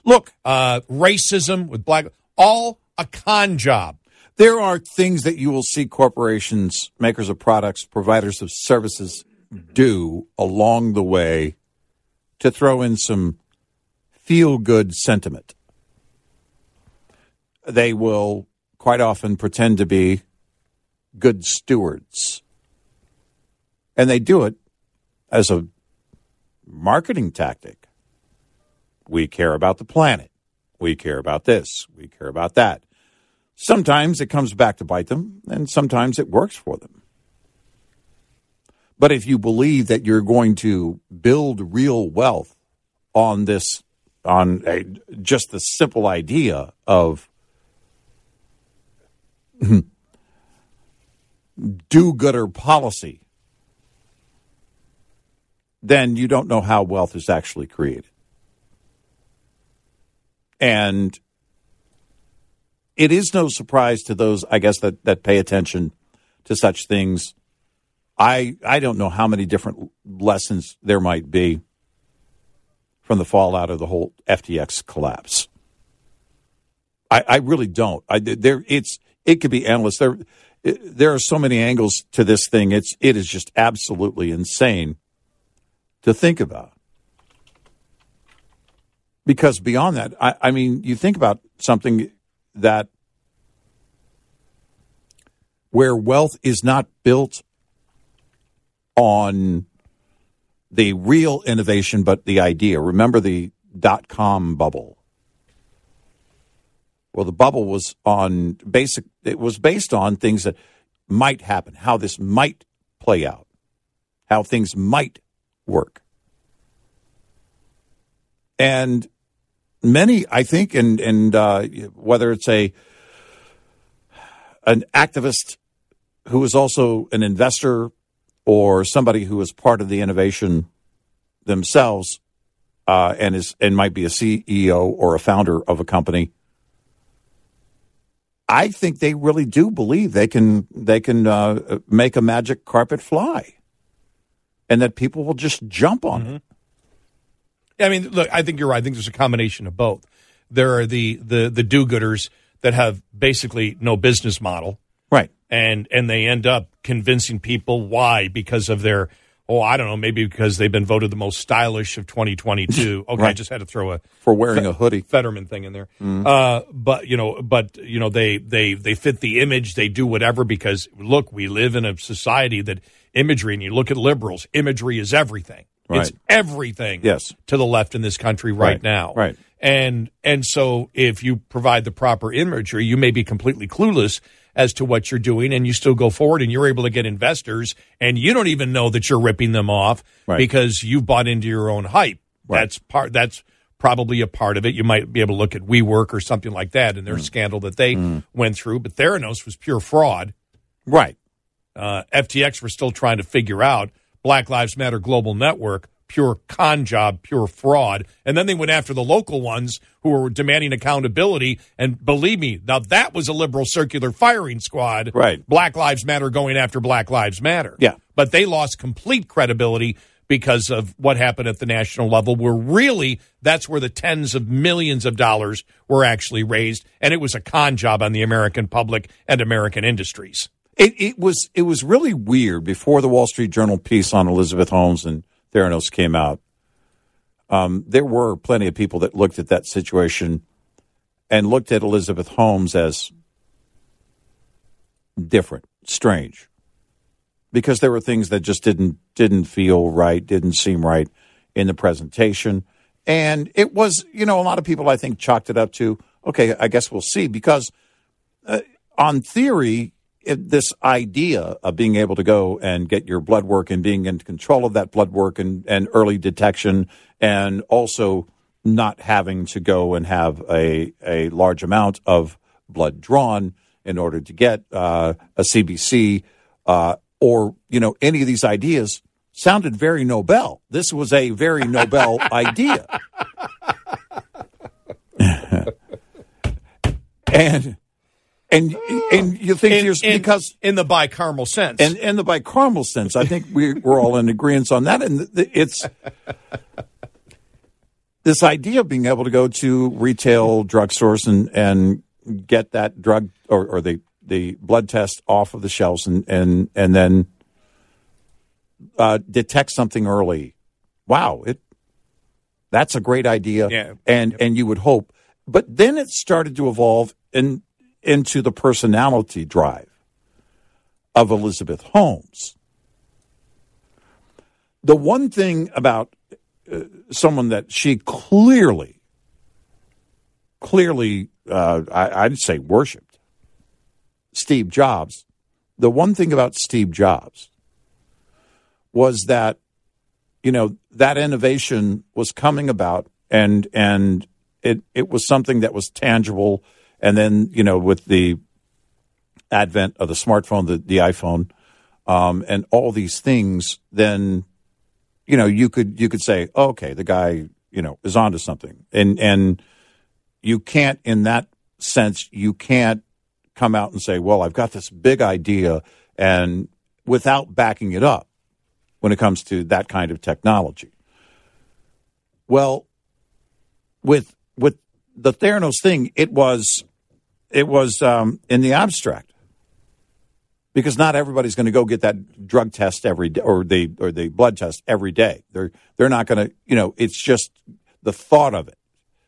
Look, uh, racism with black, all a con job. there are things that you will see corporations, makers of products, providers of services do along the way to throw in some feel good sentiment. They will quite often pretend to be good stewards. And they do it as a marketing tactic. We care about the planet. We care about this. We care about that. Sometimes it comes back to bite them, and sometimes it works for them. But if you believe that you're going to build real wealth on this, on a, just the simple idea of (laughs) do gooder policy, then you don't know how wealth is actually created. And it is no surprise to those, I guess, that, that pay attention to such things. I I don't know how many different lessons there might be from the fallout of the whole FTX collapse. I, I really don't. I there it's it could be endless. There it, there are so many angles to this thing. It's it is just absolutely insane to think about. Because beyond that, I, I mean, you think about something that where wealth is not built on the real innovation, but the idea. Remember the dot com bubble. Well, the bubble was on basic, it was based on things that might happen, how this might play out, how things might work. And many, I think, and, and uh, whether it's a, an activist who is also an investor or somebody who is part of the innovation themselves uh, and is and might be a CEO or a founder of a company. I think they really do believe they can they can uh, make a magic carpet fly, and that people will just jump on it. I mean, look, I think you're right. I think there's a combination of both. There are the the the do-gooders that have basically no business model. And and they end up convincing people why because of their oh I don't know maybe because they've been voted the most stylish of (laughs) 2022. Okay, I just had to throw a For wearing a hoodie. Fetterman thing in there. Uh, but you know, but you know, they they they fit the image. They do whatever because look, we live in a society that imagery, and you look at liberals, imagery is everything. It's everything. Yes. to the left in this country right, Right. now. Right. And and so if you provide the proper imagery, you may be completely clueless as to what you're doing and you still go forward and you're able to get investors and you don't even know that you're ripping them off Right. because you've bought into your own hype. Right. That's part that's probably a part of it. You might be able to look at WeWork or something like that and their Mm. scandal that they went through, but Theranos was pure fraud. Right. Uh, FTX we're still trying to figure out. Black Lives Matter Global Network, pure con job, pure fraud. And then they went after the local ones who were demanding accountability. And believe me, now that was a liberal circular firing squad. Right. Black Lives Matter going after Black Lives Matter. Yeah. But they lost complete credibility because of what happened at the national level, where really that's where the tens of millions of dollars were actually raised, and it was a con job on the American public and American industries. It, it was it was really weird before the Wall Street Journal piece on Elizabeth Holmes and Theranos came out. Um, there were plenty of people that looked at that situation and looked at Elizabeth Holmes as different, strange, because there were things that just didn't didn't feel right, didn't seem right in the presentation, and it was you know a lot of people I think chalked it up to okay, I guess we'll see because uh, on theory. It, this idea of being able to go and get your blood work and being in control of that blood work and, and early detection and also not having to go and have a, a large amount of blood drawn in order to get uh, a CBC uh, or you know any of these ideas sounded very Nobel. This was a very Nobel (laughs) idea, (laughs) and and and you think In, you're in- because in the bicameral sense, and in the bicameral sense, I think we, we're all in agreement on that. And it's this idea of being able to go to retail drugstores and and get that drug or, or the the blood test off of the shelves and and and then uh, detect something early. Wow, it that's a great idea. Yeah. and and you would hope, but then it started to evolve in into the personality drive of Elizabeth Holmes. The one thing about uh, someone that she clearly, clearly, uh, I, I'd say worshipped, Steve Jobs. The one thing about Steve Jobs was that, you know, that innovation was coming about, and and it it was something that was tangible. And then, you know, with the advent of the smartphone, the, the iPhone, um, and all these things, then you know you could you could say, oh, okay, the guy you know is onto something, and and you can't in that sense you can't come out and say, well, I've got this big idea, and without backing it up when it comes to that kind of technology. Well, with with the Theranos thing, it was it was um, in the abstract because not everybody's going to go get that drug test every day or the or the blood test every day. They're they're not going to you know it's just the thought of it,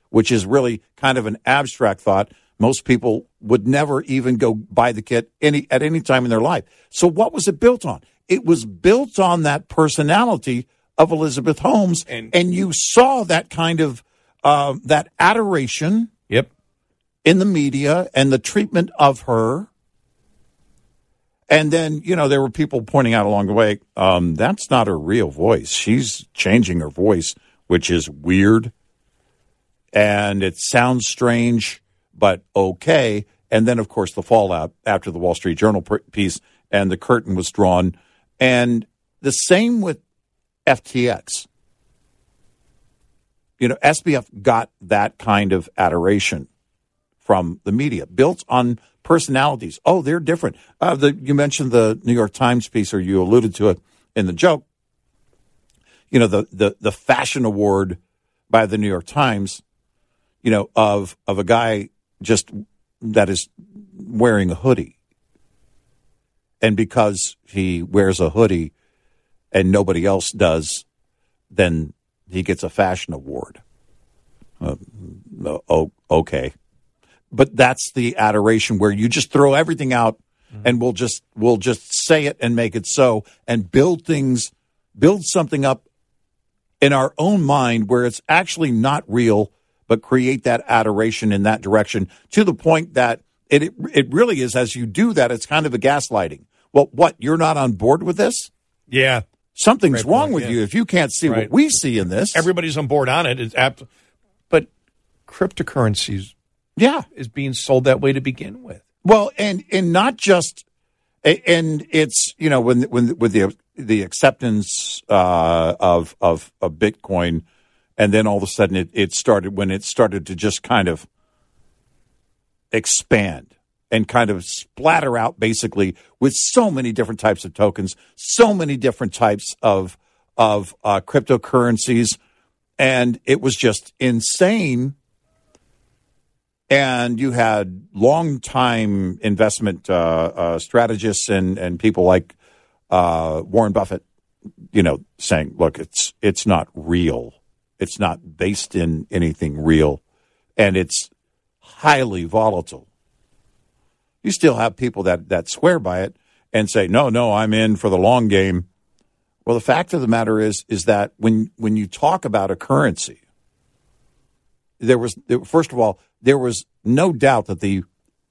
which is really kind of an abstract thought. Most people would never even go buy the kit any at any time in their life. So what was it built on? It was built on that personality of Elizabeth Holmes, And- and, you saw that kind of uh, that adoration in the media and the treatment of her. And then, you know, there were people pointing out along the way, um, that's not her real voice. She's changing her voice, which is weird. And it sounds strange, but okay. And then, of course, the fallout after the Wall Street Journal piece and the curtain was drawn. And the same with FTX. You know, SBF got that kind of adoration from the media, built on personalities. Oh, they're different. Uh, the, you mentioned the New York Times piece, or you alluded to it in the joke. You know, the the the fashion award by the New York Times. You know, of of a guy just that is wearing a hoodie, and because he wears a hoodie, and nobody else does, then he gets a fashion award. Uh, oh, okay but that's the adoration where you just throw everything out mm-hmm. and we'll just we'll just say it and make it so and build things build something up in our own mind where it's actually not real but create that adoration in that direction to the point that it it, it really is as you do that it's kind of a gaslighting well what you're not on board with this yeah. something's Great wrong point, with yeah. you if you can't see Right. what we see in this Everybody's on board on it. It's apt, but cryptocurrencies yeah is being sold that way to begin with. Well, and and not just, and it's you know when when with the the acceptance uh, of of of Bitcoin, and then all of a sudden it, it started when it started to just kind of expand and kind of splatter out basically with so many different types of tokens, so many different types of of uh, cryptocurrencies, and it was just insane. And you had long-time investment uh, uh, strategists and, and people like uh, Warren Buffett, you know, saying, "Look, it's it's not real. It's not based in anything real, and it's highly volatile." You still have people that that swear by it and say, "No, no, I'm in for the long game." Well, the fact of the matter is is that when when you talk about a currency, there was first of all there was no doubt that the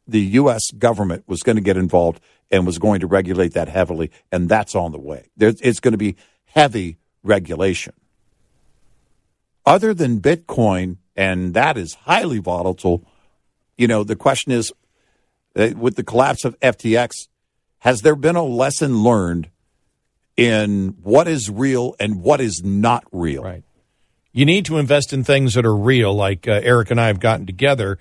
the U.S. government was going to get involved and was going to regulate that heavily, and that's on the way. There, it's going to be heavy regulation. Other than Bitcoin, and that is highly volatile. You know, the question is, uh, with the collapse of FTX, has there been a lesson learned in what is real and what is not real. Right. You need to invest in things that are real, like uh, Eric and I have gotten together,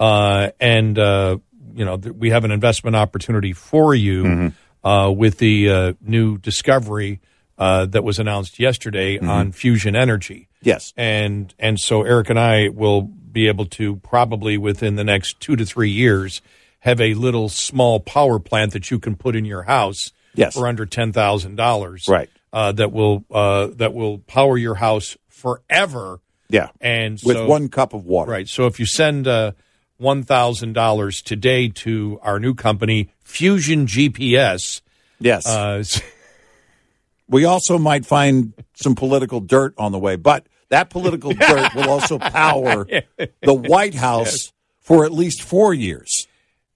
uh, and uh, you know th- we have an investment opportunity for you mm-hmm. Uh, with the uh, new discovery uh, that was announced yesterday mm-hmm. on fusion energy. Yes, and and so Eric and I will be able to probably within the next two to three years have a little small power plant that you can put in your house yes. for under ten thousand dollars. Right. Uh, that will uh, that will power your house forever. Yeah. And with so, one cup of water. Right. So if you send uh, one thousand dollars today to our new company, Fusion GPS. Yes. Uh, (laughs) we also might find some political dirt on the way, but that political dirt will also power (laughs) the White House yes. for at least four years.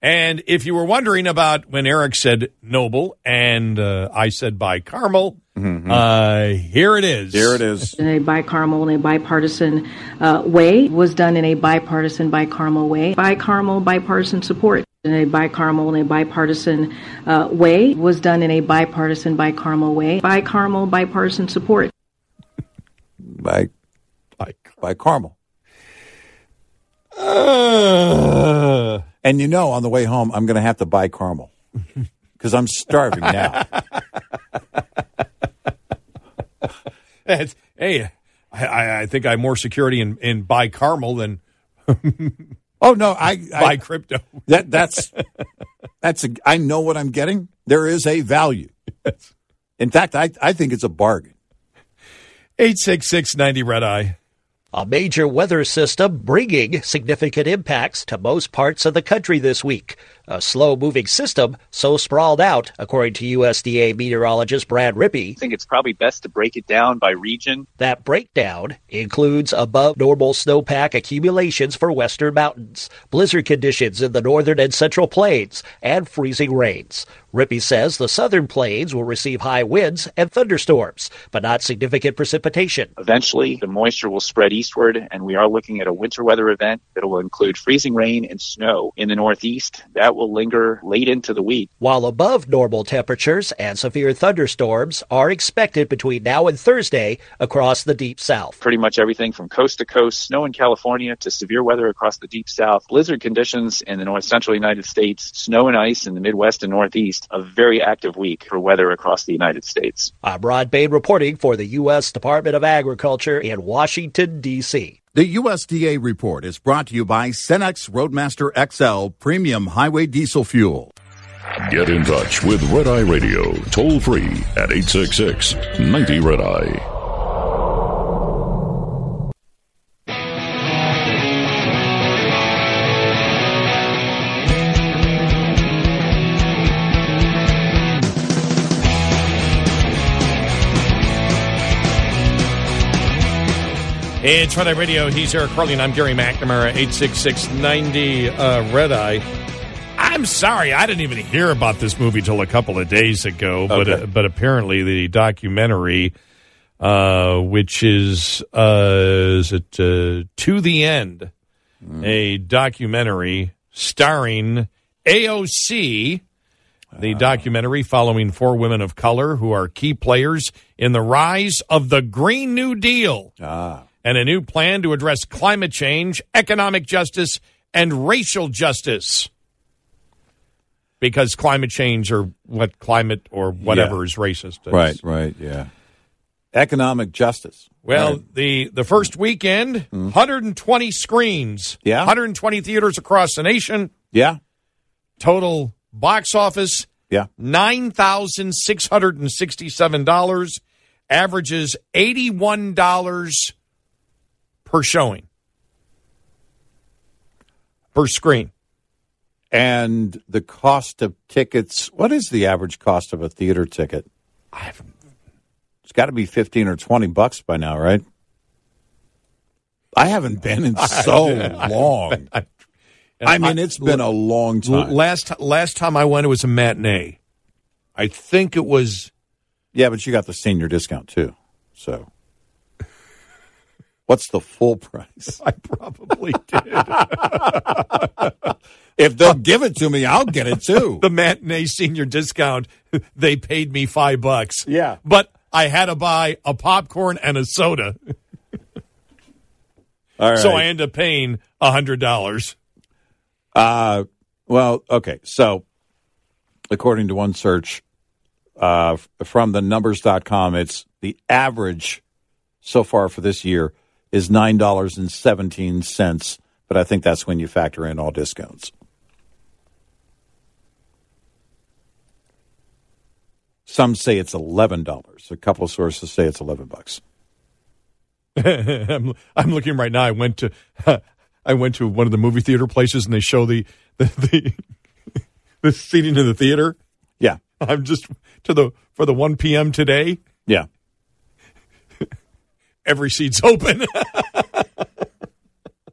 And if you were wondering about when Eric said Noble and uh, I said bicameral, mm-hmm. uh, here it is. Here it is. In a bicameral and a bipartisan uh, way was done in a bipartisan, bicameral way. Bicameral, bipartisan support in a bicameral and a bipartisan uh, way was done in a bipartisan, bicameral way. Bicameral, bipartisan support. By, by, by Carmel. And you know, on the way home, I'm going to have to buy caramel (laughs) because I'm starving now. (laughs) hey, I, I, think I have more security in, in buy caramel than. (laughs) oh no, I, I buy crypto. that that's that's a, I know what I'm getting. There is a value. In fact, I I think it's a bargain. Eight six six ninety red eye. A major weather system bringing significant impacts to most parts of the country this week. A slow moving system so sprawled out, according to USDA meteorologist Brad Rippey. I think it's probably best to break it down by region. That breakdown includes above normal snowpack accumulations for western mountains, blizzard conditions in the northern and central plains, and freezing rains. Rippey says the southern plains will receive high winds and thunderstorms, but not significant precipitation. Eventually, the moisture will spread eastward, and we are looking at a winter weather event that will include freezing rain and snow in the northeast. That will linger late into the week. While above normal temperatures and severe thunderstorms are expected between now and Thursday across the deep south. Pretty much everything from coast to coast, snow in California to severe weather across the deep south, blizzard conditions in the north central United States, snow and ice in the Midwest and Northeast a very active week for weather across the United States. I'm Rod Bain reporting for the U.S. Department of Agriculture in Washington, D.C. The USDA report is brought to you by Cenex Roadmaster XL Premium Highway Diesel Fuel. Get in touch with Red Eye Radio toll free at 866 90 Red Eye. It's Red Eye Radio. He's Eric Harley, and I'm Gary McNamara, 86690 uh, Red Eye. I'm sorry, I didn't even hear about this movie till a couple of days ago, but uh, but apparently the documentary, uh, which is uh, is it uh, to the end, mm. a documentary starring AOC. The documentary following four women of color who are key players in the rise of the Green New Deal. Ah and a new plan to address climate change, economic justice, and racial justice. Because climate change or what climate or whatever yeah. is racist. Right, right, yeah. Economic justice. Well, Right. the the first weekend, mm-hmm. 120 screens. Yeah. 120 theaters across the nation. yeah, Total box office yeah. $9,667. Averages $81 per showing. Per screen. And the cost of tickets. What is the average cost of a theater ticket? I've It's got to be fifteen or twenty bucks by now, right? I haven't been in (laughs) so long. (laughs) I mean, it's been a long time. last last time I went it was a matinee. I think it was Yeah, but you got the senior discount too. So, what's the full price? (laughs) I probably did. (laughs) If they'll give it to me, I'll get it too. (laughs) the matinee senior discount, they paid me five bucks. Yeah. But I had to buy a popcorn and a soda. All right. So I end up paying a hundred dollars. Uh, well, okay. So, according to one search uh, from the numbers.com, it's the average so far for this year is $9.17. But I think that's when you factor in all discounts. Some say it's $11. A couple of sources say it's 11 bucks. (laughs) I'm, I'm looking right now. I went to (laughs) I went to one of the movie theater places and they show the the the, (laughs) the seating in the theater. Yeah. I'm just to the for the 1 p.m. today. Yeah. Every seat's open. (laughs)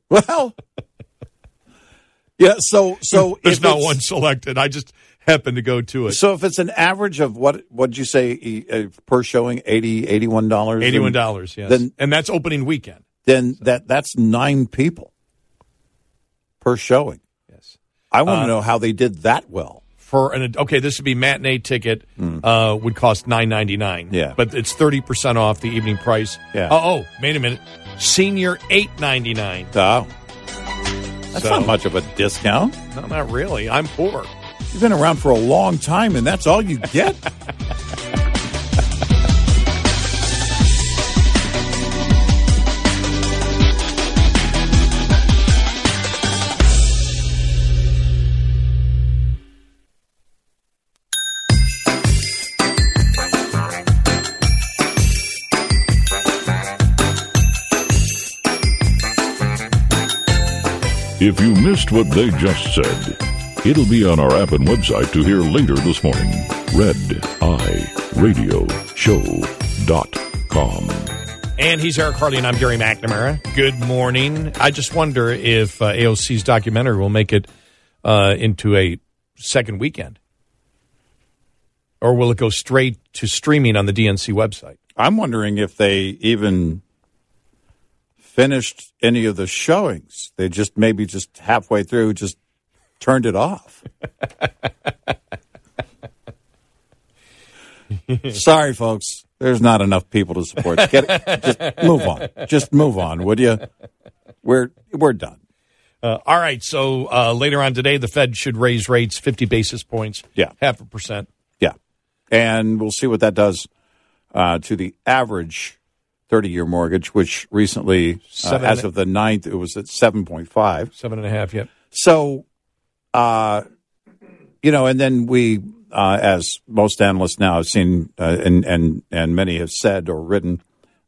Well, yeah. So, so (laughs) There's not one selected. I just happened to go to it. So if it's an average of what what'd you say uh, per showing 80 81 dollars Eighty-one dollars, yes, Then- and that's opening weekend. then that that's 9 people per showing. Yes, I want to Uh, know how they did that well. For an okay, this would be matinee ticket. Uh, would cost nine ninety nine. Yeah. but it's thirty percent off the evening price. Yeah. Oh, oh, wait a minute, senior eight ninety nine. Oh. That's So- not much of a discount. No, not really. I'm poor. You've been around for a long time and that's all you get. (laughs) If you missed what they just said, it'll be on our app and website to hear later this morning. RedEyeRadioShow.com. And he's Eric Harley, and I'm Gary McNamara. Good morning. I just wonder if uh, AOC's documentary will make it uh, into a second weekend, or will it go straight to streaming on the DNC website? I'm wondering if they even finished any of the showings. They just maybe just halfway through just turned it off. (laughs) Sorry, folks. There's not enough people to support. Get it. Just move on. Just move on, would you? We're we're done. Uh, all right. So uh, later on today, the Fed should raise rates 50 basis points. Yeah. half a percent. Yeah, and we'll see what that does uh, to the average 30-year mortgage, which recently, uh, as of the 9th, it was at 7.5. Seven and a half. Yep. So, uh, you know, and then we, uh, as most analysts now have seen, uh, and and and many have said or written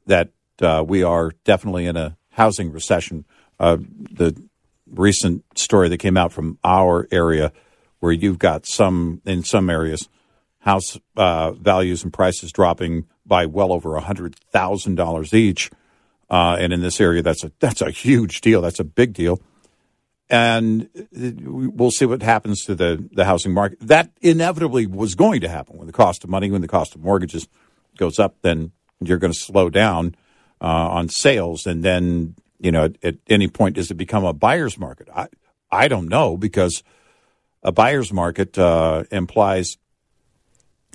that uh, we are definitely in a housing recession. Uh, the recent story that came out from our area, where you've got some in some areas, house uh, values and prices dropping by well over a hundred thousand dollars each, uh, and in this area, that's a that's a huge deal. That's a big deal and we'll see what happens to the, the housing market. That inevitably was going to happen when the cost of money, when the cost of mortgages goes up, then you're going to slow down uh, on sales. And then, you know, at, at any point, does it become a buyer's market? I, I don't know because a buyer's market uh, implies,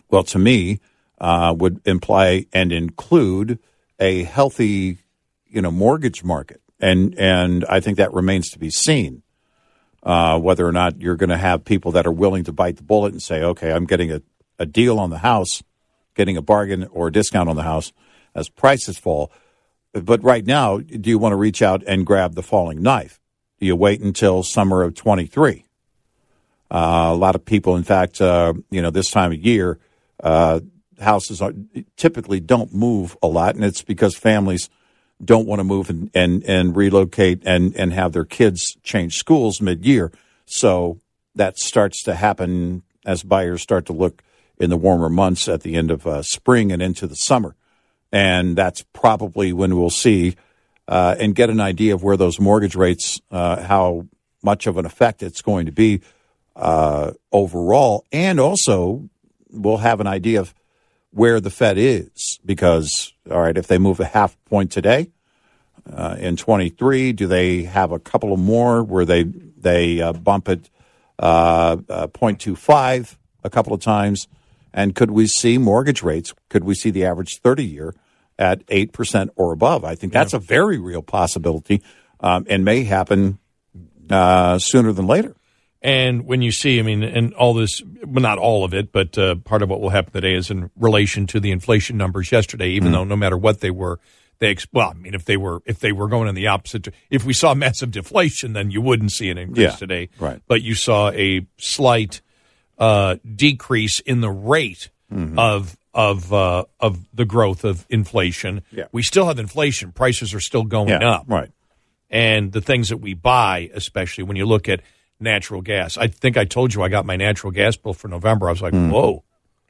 well, to me, uh, would imply and include a healthy, you know, mortgage market. And, and I think that remains to be seen uh, whether or not you're going to have people that are willing to bite the bullet and say, okay, I'm getting a, a deal on the house, getting a bargain or a discount on the house. as prices fall. But right now, do you want to reach out and grab the falling knife? Do you wait until summer of 23? Uh, a lot of people, in fact, uh, you know, this time of year, uh, houses are, typically don't move a lot, and it's because families don't want to move and, and, and relocate and, and have their kids change schools mid year. So that starts to happen as buyers start to look in the warmer months at the end of uh, spring and into the summer. And that's probably when we'll see uh, and get an idea of where those mortgage rates, uh, how much of an effect it's going to be uh, overall. And also, we'll have an idea of where the Fed is because, all right, if they move a half point today uh, in 23, do they have a couple of more where they, they uh, bump it uh, 0.25 a couple of times? And could we see mortgage rates? Could we see the average 30 year at 8% or above? I think that's a very real possibility um, and may happen uh, sooner than later. And when you see, I mean, and all this, well, not all of it, but uh, part of what will happen today is in relation to the inflation numbers yesterday, even mm. though no matter what they were, they, well, I mean, if they were, if they were going in the opposite, if we saw massive deflation, then you wouldn't see an increase yeah, today. Right. But you saw a slight uh, decrease in the rate mm-hmm. of of uh, of the growth of inflation. Yeah. We still have inflation; prices are still going yeah, up. Right. And the things that we buy, especially when you look at natural gas, I think I told you I got my natural gas bill for November. I was like, Mm. whoa!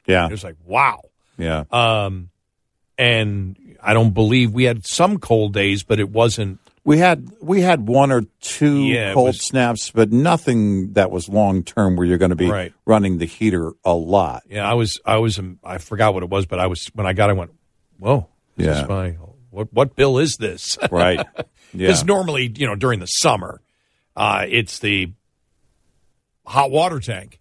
Yeah. It was like, wow. Yeah. Um, and I don't believe we had some cold days, but it wasn't. We had we had one or two Yeah, cold was- snaps, but nothing that was long term where you're going to be Right. running the heater a lot. Yeah, I was. I was. um, I forgot what it was, but I was when I got. I went, whoa. This Yeah. is my what? What bill is this? Right. (laughs) Yeah. Because normally, you know, during the summer, uh, it's the hot water tank.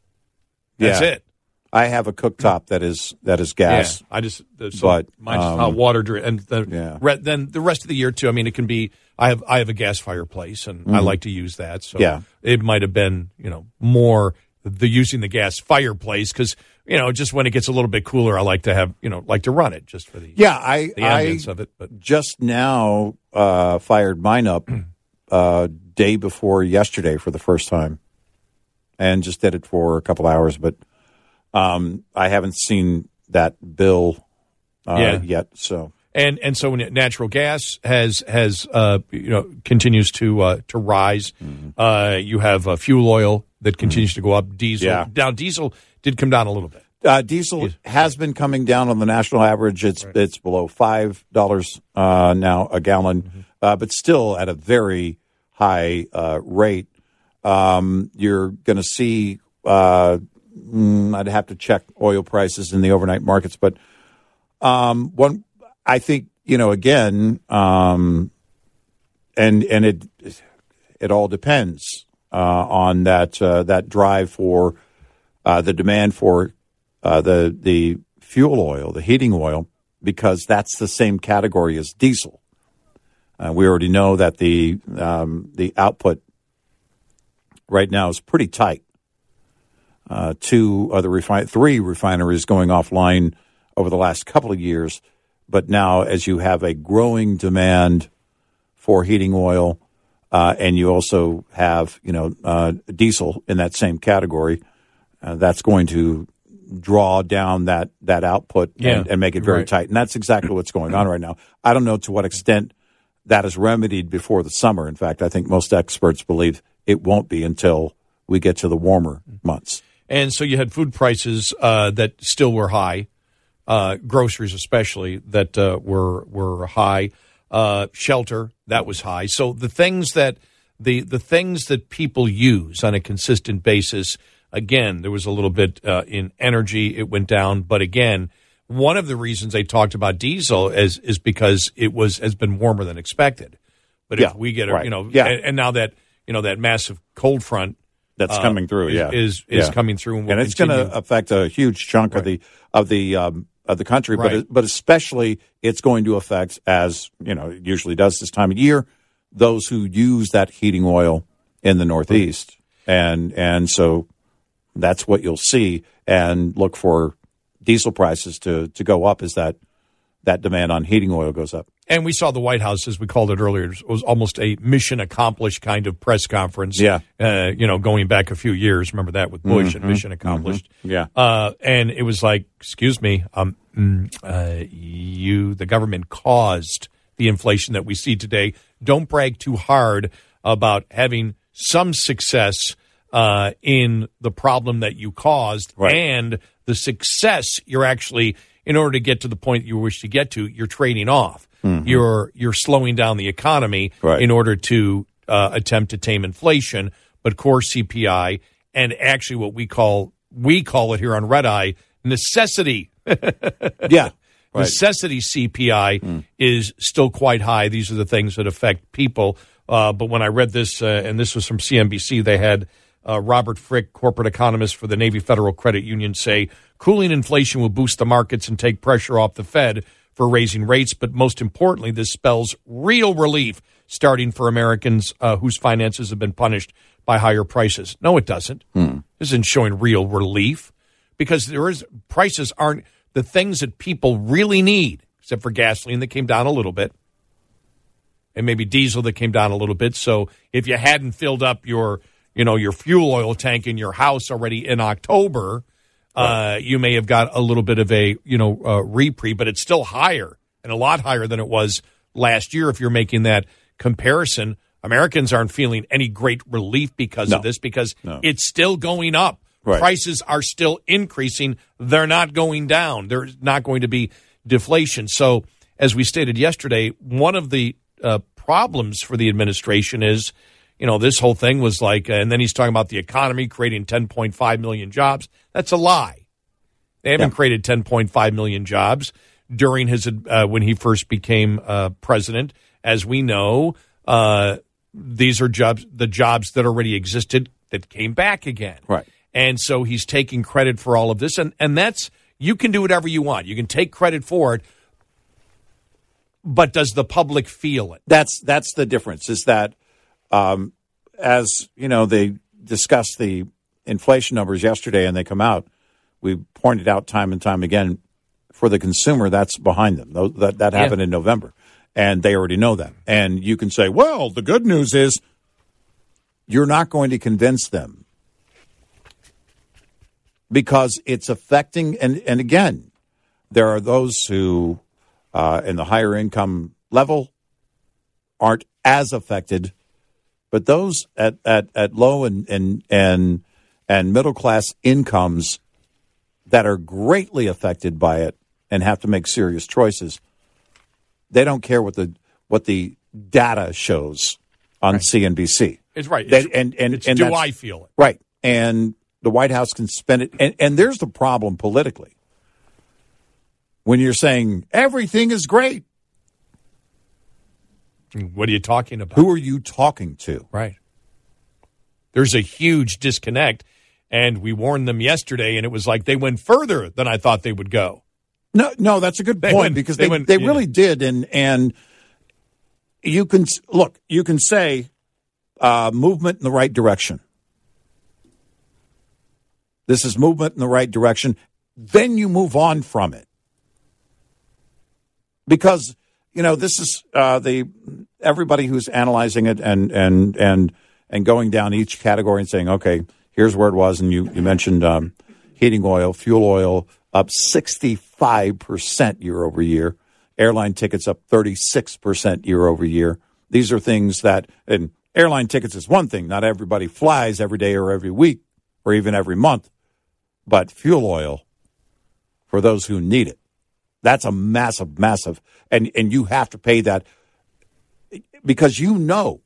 That's Yeah. it. I have a cooktop that is that is gas. Yeah, I just the- so But, mine's um, hot water during and the, Yeah. re- then the rest of the year too. I mean, it can be. I have I have a gas fireplace and I like to use that. So Mm-hmm. Yeah. it might have been you know more the using the gas fireplace because you know just when it gets a little bit cooler, I like to have you know like to run it just for the Yeah, I the I ambience of it. But just now uh, fired mine up (clears throat) uh, day before yesterday for the first time, and just did it for a couple hours. But um, I haven't seen that bill uh, Yeah. yet. So and and so when natural gas has has uh, you know continues to uh, to rise. Uh, you have uh, fuel oil that continues to go up. Diesel Yeah. now diesel did come down a little bit. uh, diesel has been coming down on the national average. It's it's below five dollars uh, now a gallon, uh, but still at a very high uh, rate. Um, you're going to see. Uh, mm, I'd have to check oil prices in the overnight markets, but um, one, I think you know again, um, and and it it all depends uh, on that uh, that drive for uh, the demand for uh, the the fuel oil, the heating oil, because that's the same category as diesel. Uh, we already know that the um, the output right now is pretty tight. Uh, two other refine three refineries going offline over the last couple of years, but now as you have a growing demand for heating oil, uh, and you also have you know uh, diesel in that same category, uh, that's going to draw down that that output and, and make it very right. tight. And that's exactly what's going on right now. I don't know to what extent that is remedied before the summer. In fact, I think most experts believe it won't be until we get to the warmer months. And so you had food prices uh, that still were high, uh, groceries especially that uh, were were high, uh, shelter that was high. So the things that the the things that people use on a consistent basis. Again, there was a little bit uh, in energy; it went down. But again, one of the reasons they talked about diesel is is because it was has been warmer than expected. But Yeah, if we get a right. you know, Yeah. and, and now that you know that massive cold front That's uh, coming through. is, yeah, is is Yeah. coming through, and, will and it's going to affect a huge chunk of the of the um, of the country, Right. but but especially it's going to affect, as you know, it usually does this time of year, those who use that heating oil in the Northeast, and and so that's what you'll see, and look for diesel prices to to go up as that that demand on heating oil goes up. And we saw the White House, as we called it earlier, it was almost a mission accomplished kind of press conference. Yeah. Uh, you know, going back a few years. Remember that with Bush and mission accomplished. Yeah. Uh, and it was like, excuse me, um, mm, uh, you, the government caused the inflation that we see today. Don't brag too hard about having some success uh, in the problem that you caused Right. and the success you're actually in order to get to the point you wish to get to you're trading off you're you're slowing down the economy Mm-hmm. Right. in order to uh, attempt to tame inflation but core CPI and actually what we call we call it here on Red Eye necessity (laughs) Yeah. Right. necessity CPI is still quite high. These are the things that affect people. Uh, but when I read this, uh, and this was from CNBC, they had uh, Robert Frick, corporate economist for the Navy Federal Credit Union, say cooling inflation will boost the markets and take pressure off the Fed for raising rates. But most importantly, this spells real relief starting for Americans uh, whose finances have been punished by higher prices. No, it doesn't. This isn't showing real relief because there is prices aren't the things that people really need, except for gasoline that came down a little bit, and maybe diesel that came down a little bit. So if you hadn't filled up your you know your fuel oil tank in your house already in October, uh, you may have got a little bit of a you know uh, reprieve, but it's still higher and a lot higher than it was last year. If you're making that comparison, Americans aren't feeling any great relief because No. of this because No. it's still going up. Right. Prices are still increasing. They're not going down. There's not going to be deflation. So, as we stated yesterday, one of the uh, problems for the administration is, you know, this whole thing was like, and then he's talking about the economy creating 10.5 million jobs. That's a lie. They haven't Yeah. created 10.5 million jobs during his uh, when he first became uh, president. As we know, uh, these are jobs the jobs that already existed that came back again. Right. And so he's taking credit for all of this, and and that's you can do whatever you want. You can take credit for it, but does the public feel it? That's that's the difference. Is that um, as you know they discussed the inflation numbers yesterday and they come out. We pointed out time and time again for the consumer that's behind them. That that happened in November, and they already know that. And you can say, well, the good news is you're not going to convince them because it's affecting. And and again, there are those who uh, in the higher income level aren't as affected, but those at, at, at low and, and and and middle class incomes that are greatly affected by it and have to make serious choices, they don't care what the what the data shows on CNBC. It's right. That- It's- and and it's and do I feel it? Right. And the White House can spend it. And, and there's the problem politically. When you're saying everything is great, What are you talking about? who are you talking to? Right. There's a huge disconnect, and we warned them yesterday, and it was like they went further than I thought they would go. No, no, that's a good They point went- because they they, went- they really did. And, and you can look, you can say uh, movement in the right direction. This is movement in the right direction. Then you move on from it. Because, you know, this is uh, the everybody who's analyzing it and, and, and, and going down each category and saying, okay, here's where it was. And you, you mentioned um, heating oil, fuel oil up 65% year over year, airline tickets up 36% year over year. These are things that, and airline tickets is one thing. Not everybody flies every day or every week or even every month, but fuel oil for those who need it. That's a massive, massive, and, and you have to pay that because you know,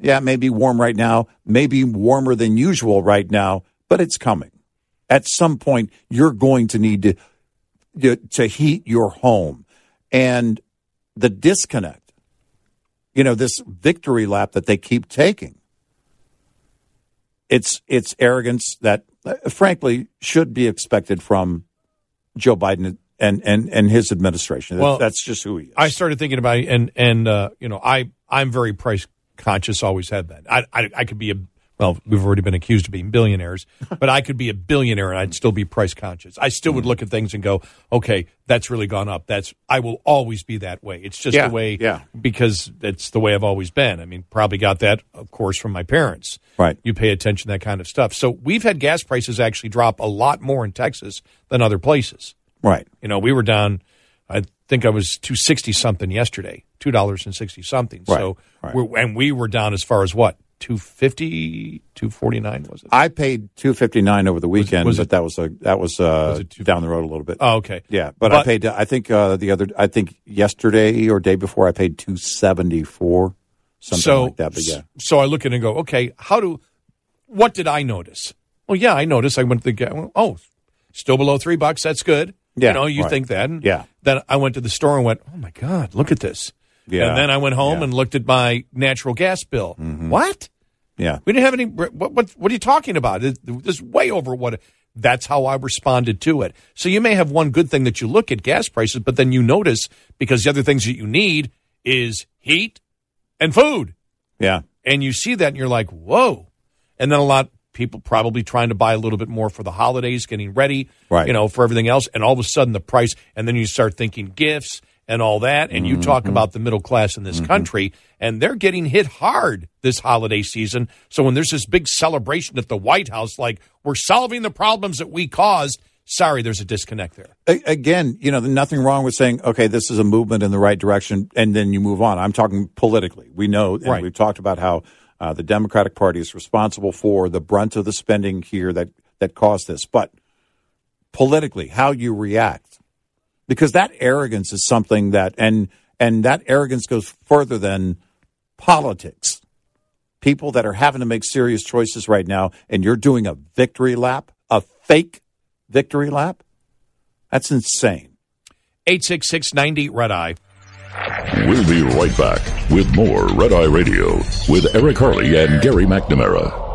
yeah, it may be warm right now, maybe warmer than usual right now, but it's coming. At some point, you're going to need to to, to heat your home, and the disconnect. You know this victory lap that they keep taking. It's it's arrogance that, uh, frankly, should be expected from Joe Biden and and and his administration. Well, that's just who he is. I started thinking about it, and and uh, you know I I'm very price conscious, always had that. I I, I could be a well, we've already been accused of being billionaires, (laughs) but I could be a billionaire and I'd still be price conscious. I still would look at things and go, okay, that's really gone up. That's I will always be that way. It's just Yeah, the way, yeah. because it's the way I've always been. I mean, probably got that, of course, from my parents. Right. You pay attention to that kind of stuff. So we've had gas prices actually drop a lot more in Texas than other places. Right. You know, we were down. I think I was two sixty something yesterday, two dollars and sixty something. So, Right, right. We're, and we were down as far as what 250 249 was it? I paid two fifty nine over the weekend, was but it- that was a that was, uh, Was down the road a little bit. Oh, okay. Yeah, but, I paid. I think uh, the other. I think yesterday or day before, I paid two seventy four, something so like that. But yeah, so I look at it and go, okay, how do what did I notice? Well, yeah, I noticed. I went to the oh, still below three bucks. That's good. Yeah, you know, you right. think that. And Yeah. Then I went to the store and went, oh my god, look at this. Yeah. And then I went home Yeah. Mm-hmm. and looked at my natural gas bill. What? yeah, We didn't have any. What, what, what are you talking about? This is way over what. That's how I responded to it. So you may have one good thing that you look at gas prices, but then you notice because the other things that you need is heat and food, yeah. and you see that and you're like, whoa. And then a lot people probably trying to buy a little bit more for the holidays, getting ready, Right. You know, for everything else, and all of a sudden the price, and then you start thinking gifts and all that, and you talk mm-hmm. about the middle class in this mm-hmm. country, and they're getting hit hard this holiday season. So when there's this big celebration at the White House, like we're solving the problems that we caused, sorry, there's a disconnect there. Again, you know, nothing wrong with saying, okay, this is a movement in the right direction, and then you move on. I'm talking politically. We know, and Right. we've talked about how uh, the Democratic Party is responsible for the brunt of the spending here that that caused this. But politically, how you react, because that arrogance is something that, and and that arrogance goes further than politics. People that are having to make serious choices right now, and you're doing a victory lap, a fake victory lap. That's insane. 866 90 Red Eye. We'll be right back with more Red Eye Radio with Eric Harley and Gary McNamara.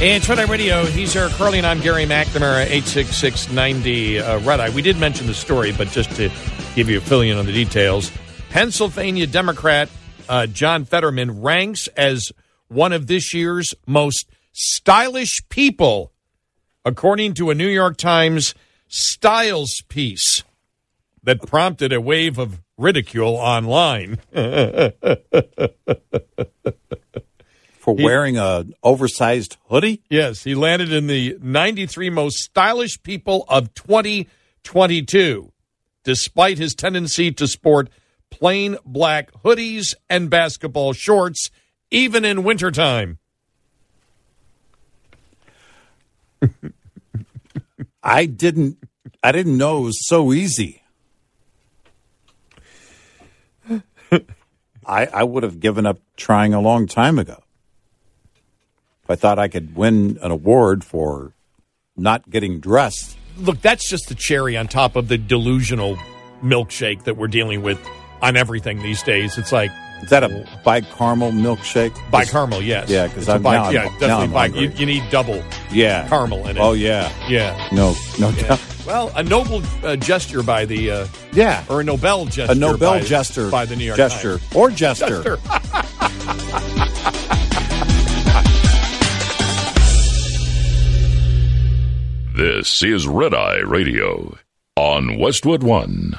And Red Eye Radio, he's Eric Harley, and I'm Gary McNamara, 86690 uh, Red Eye. We did mention the story, but just to give you a fill in on the details, Pennsylvania Democrat uh, John Fetterman ranks as one of this year's most stylish people, according to a New York Times styles piece that prompted a wave of ridicule online. (laughs) for wearing a oversized hoodie. Yes, he landed in the 93 most stylish people of 2022, despite his tendency to sport plain black hoodies and basketball shorts, even in wintertime. (laughs) I didn't. I didn't know it was so easy. (laughs) I I would have given up trying a long time ago. If I thought I could win an award for not getting dressed. Look, that's just the cherry on top of the delusional milkshake that we're dealing with on everything these days. It's like Is that a bicaramel milkshake? by caramel, yes. Yeah, 'cause It's a I'm- bi- now I'm- yeah, now definitely I'm bi- hungry. you, you need double Yeah, caramel in it. Oh yeah, yeah. no, no doubt. Well, a noble uh, gesture by the uh, Yeah, or a Nobel gesture, a Nobel by, jester by the New York gesture Times. or jester. Jester. (laughs) This is Red Eye Radio on Westwood One.